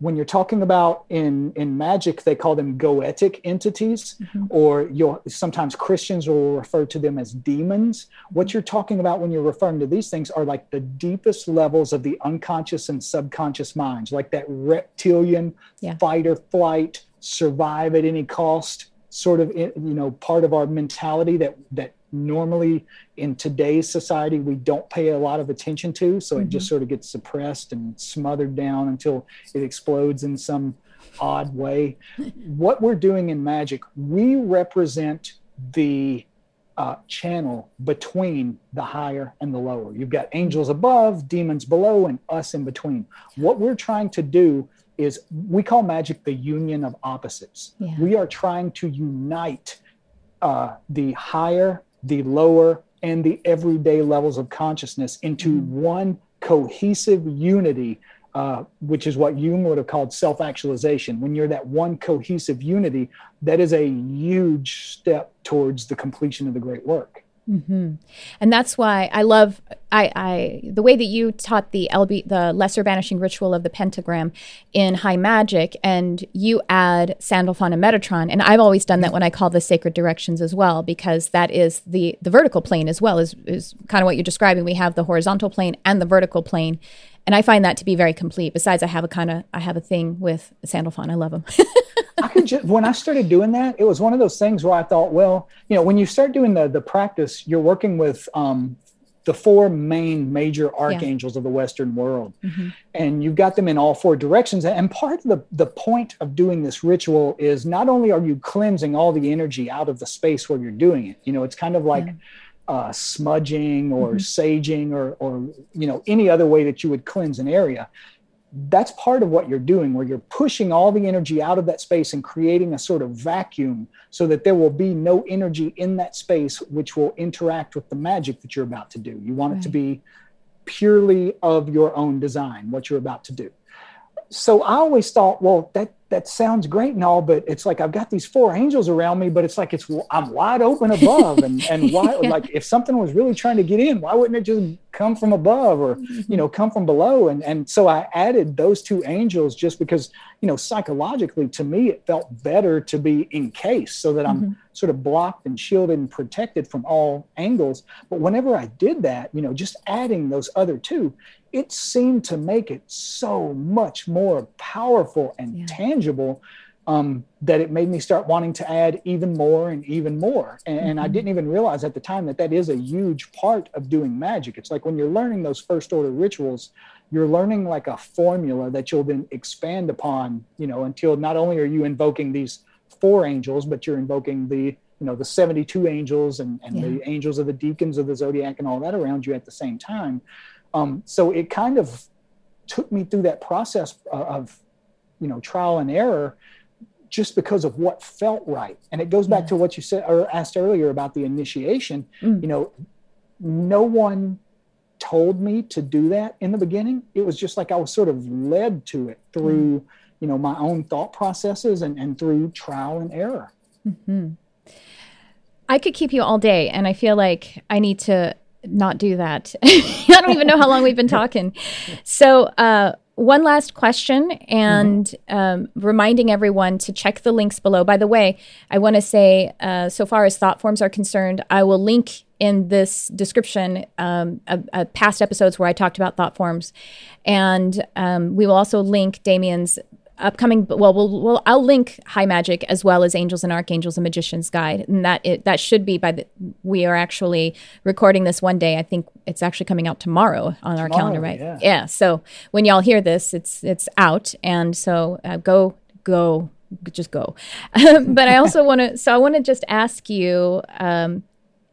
when you're talking about in in magic they call them goetic entities mm-hmm. or you'll sometimes christians will refer to them as demons what you're talking about when you're referring to these things are like the deepest levels of the unconscious and subconscious minds like that reptilian yeah. fight or flight survive at any cost sort of you know part of our mentality that that normally in today's society we don't pay a lot of attention to so mm-hmm. it just mm-hmm. sort of gets suppressed and smothered down until it explodes in some odd way what we're doing in magic we represent the uh, channel between the higher and the lower you've got angels above demons below and us in between what we're trying to do is we call magic the union of opposites yeah. we are trying to unite uh, the higher the lower and the everyday levels of consciousness into mm-hmm. one cohesive unity, uh, which is what Jung would have called self actualization. When you're that one cohesive unity, that is a huge step towards the completion of the great work. Mm-hmm. And that's why I love I, I the way that you taught the LB the lesser banishing ritual of the pentagram in high magic, and you add Sandalphon and Metatron, and I've always done that when I call the sacred directions as well, because that is the the vertical plane as well is is kind of what you're describing. We have the horizontal plane and the vertical plane, and I find that to be very complete. Besides, I have a kind of I have a thing with Sandalphon. I love them. I could just when I started doing that, it was one of those things where I thought, well, you know, when you start doing the the practice, you're working with um, the four main major archangels yeah. of the Western world, mm-hmm. and you've got them in all four directions. And part of the the point of doing this ritual is not only are you cleansing all the energy out of the space where you're doing it. You know, it's kind of like. Yeah. Uh, smudging or mm-hmm. saging or, or you know any other way that you would cleanse an area that's part of what you're doing where you're pushing all the energy out of that space and creating a sort of vacuum so that there will be no energy in that space which will interact with the magic that you're about to do you want right. it to be purely of your own design what you're about to do so i always thought well that that sounds great and all, but it's like I've got these four angels around me, but it's like it's I'm wide open above, and and why yeah. like if something was really trying to get in, why wouldn't it just come from above or you know come from below? And and so I added those two angels just because you know psychologically to me it felt better to be encased so that I'm mm-hmm. sort of blocked and shielded and protected from all angles. But whenever I did that, you know, just adding those other two, it seemed to make it so much more powerful and yeah. tangible um, that it made me start wanting to add even more and even more. And, mm-hmm. and, I didn't even realize at the time that that is a huge part of doing magic. It's like when you're learning those first order rituals, you're learning like a formula that you'll then expand upon, you know, until not only are you invoking these four angels, but you're invoking the you know the 72 angels and, and yeah. the angels of the decans of the zodiac and all that around you at the same time um, so it kind of took me through that process of, you know, trial and error just because of what felt right. And it goes back yeah. to what you said or asked earlier about the initiation. Mm. You know, no one told me to do that in the beginning. It was just like I was sort of led to it through, mm. you know my own thought processes and, and through trial and error mm-hmm. i could keep you all day and i feel like i need to not do that i don't even know how long we've been talking so uh, one last question and mm-hmm. um, reminding everyone to check the links below. By the way, I want to say, uh, so far as thought forms are concerned, I will link in this description um, a, a past episodes where I talked about thought forms. And um, we will also link Damien's upcoming well we'll, we'll I'll link High Magic as well as Angels and Archangels and Magician's Guide and that it, that should be by the we are actually recording this one day. I think it's actually coming out tomorrow on tomorrow, our calendar right? yeah. yeah so when y'all hear this it's it's out and so uh, go go just go. But I also want to so I want to just ask you um,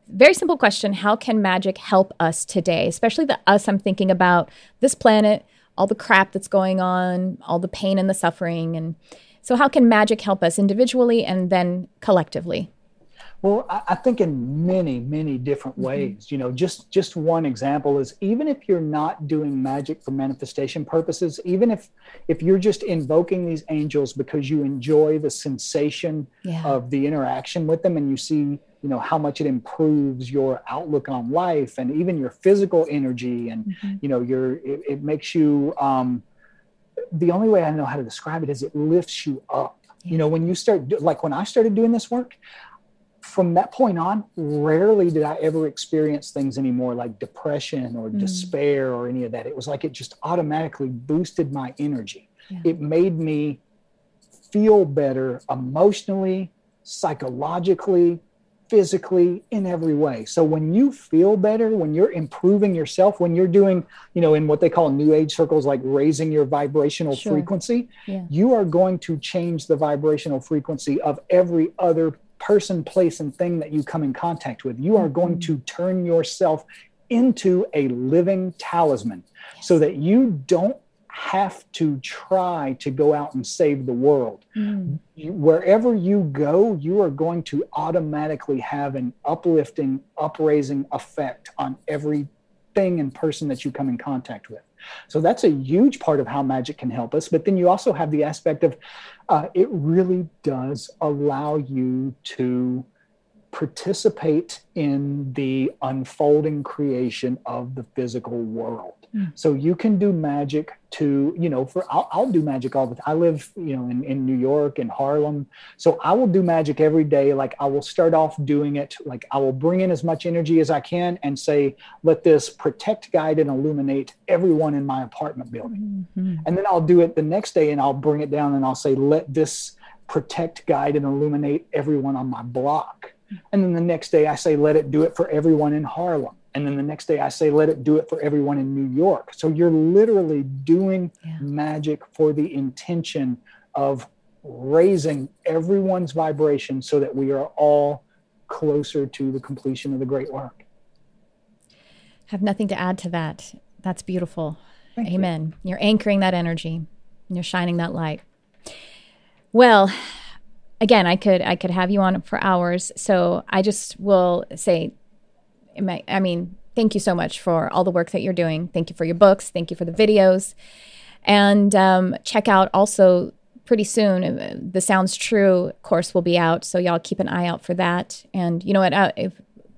very simple question. How can magic help us today? Especially the us i'm thinking about this planet all the crap that's going on, all the pain and the suffering. And so, how can magic help us individually and then collectively? Well, I think in many, many different mm-hmm. ways. Mm-hmm. You know, just just one example is even if you're not doing magic for manifestation purposes, even if if you're just invoking these angels because you enjoy the sensation yeah. of the interaction with them, and you see you know how much it improves your outlook on life and even your physical energy and mm-hmm. you know your it, it makes you um, the only way i know how to describe it is it lifts you up yeah. you know when you start like when i started doing this work from that point on rarely did i ever experience things anymore like depression or mm. despair or any of that it was like it just automatically boosted my energy yeah. it made me feel better emotionally psychologically physically in every way so when you feel better when you're improving yourself when you're doing you know in what they call new age circles like raising your vibrational sure. frequency yeah. you are going to change the vibrational frequency of every other person place and thing that you come in contact with you are going mm-hmm. to turn yourself into a living talisman yes. so that you don't have to try to go out and save the world. Mm. You, wherever you go, you are going to automatically have an uplifting, upraising effect on every thing and person that you come in contact with. So that's a huge part of how magic can help us. But then you also have the aspect of uh, it really does allow you to participate in the unfolding creation of the physical world. Mm. So you can do magic to, you know, for I'll, I'll, do magic all the time. I live, you know, in, in New York and Harlem. So I will do magic every day. Like I will start off doing it, like I will bring in as much energy as I can and say, let this protect, guide, and illuminate everyone in my apartment building. Mm-hmm. And then I'll do it the next day and I'll bring it down and I'll say, let this protect, guide, and illuminate everyone on my block. Mm. And then the next day I say, let it do it for everyone in Harlem and then the next day I say, let it do it for everyone in New York. So you're literally doing yeah. magic for the intention of raising everyone's vibration so that we are all closer to the completion of the great work. Have nothing to add to that. That's beautiful. Thank Amen. You. You're anchoring that energy and you're shining that light. Well, again, I could I could have you on for hours. So I just will say I mean, thank you so much for all the work that you're doing. Thank you for your books. Thank you for the videos. And um, check out also pretty soon. Uh, the Sounds True course will be out. So y'all keep an eye out for that. And you know what? Uh, if,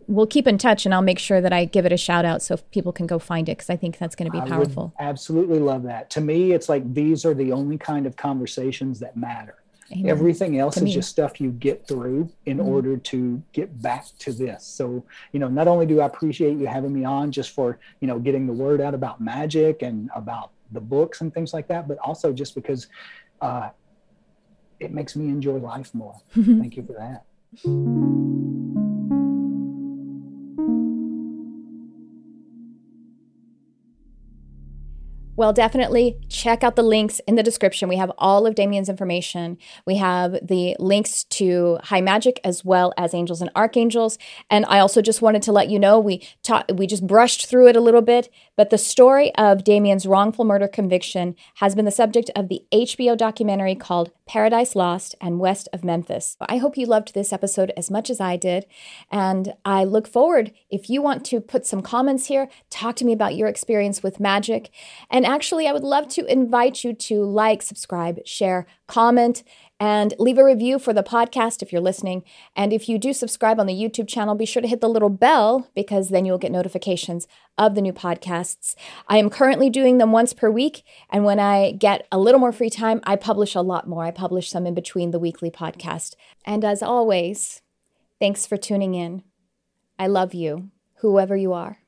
we'll keep in touch and I'll make sure that I give it a shout out so people can go find it because I think that's going to be powerful. absolutely love that. To me, it's like these are the only kind of conversations that matter. Amen. Everything else to is me. just stuff you get through in mm-hmm. order to get back to this. So, you know, not only do I appreciate you having me on just for, you know, getting the word out about magic and about the books and things like that, but also just because uh, it makes me enjoy life more. Thank you for that. Well, definitely check out the links in the description. We have all of Damien's information. We have the links to High Magick as well as Angels and Archangels. And I also just wanted to let you know we taught we just brushed through it a little bit, but the story of Damien's wrongful murder conviction has been the subject of the HBO documentary called Paradise Lost and West of Memphis. I hope you loved this episode as much as I did. And I look forward if you want to put some comments here, talk to me about your experience with magic. And actually, I would love to invite you to like, subscribe, share, comment, and leave a review for the podcast if you're listening. And if you do subscribe on the YouTube channel, be sure to hit the little bell because then you'll get notifications of the new podcasts. I am currently doing them once per week. And when I get a little more free time, I publish a lot more. I publish some in between the weekly podcast. And as always, thanks for tuning in. I love you, whoever you are.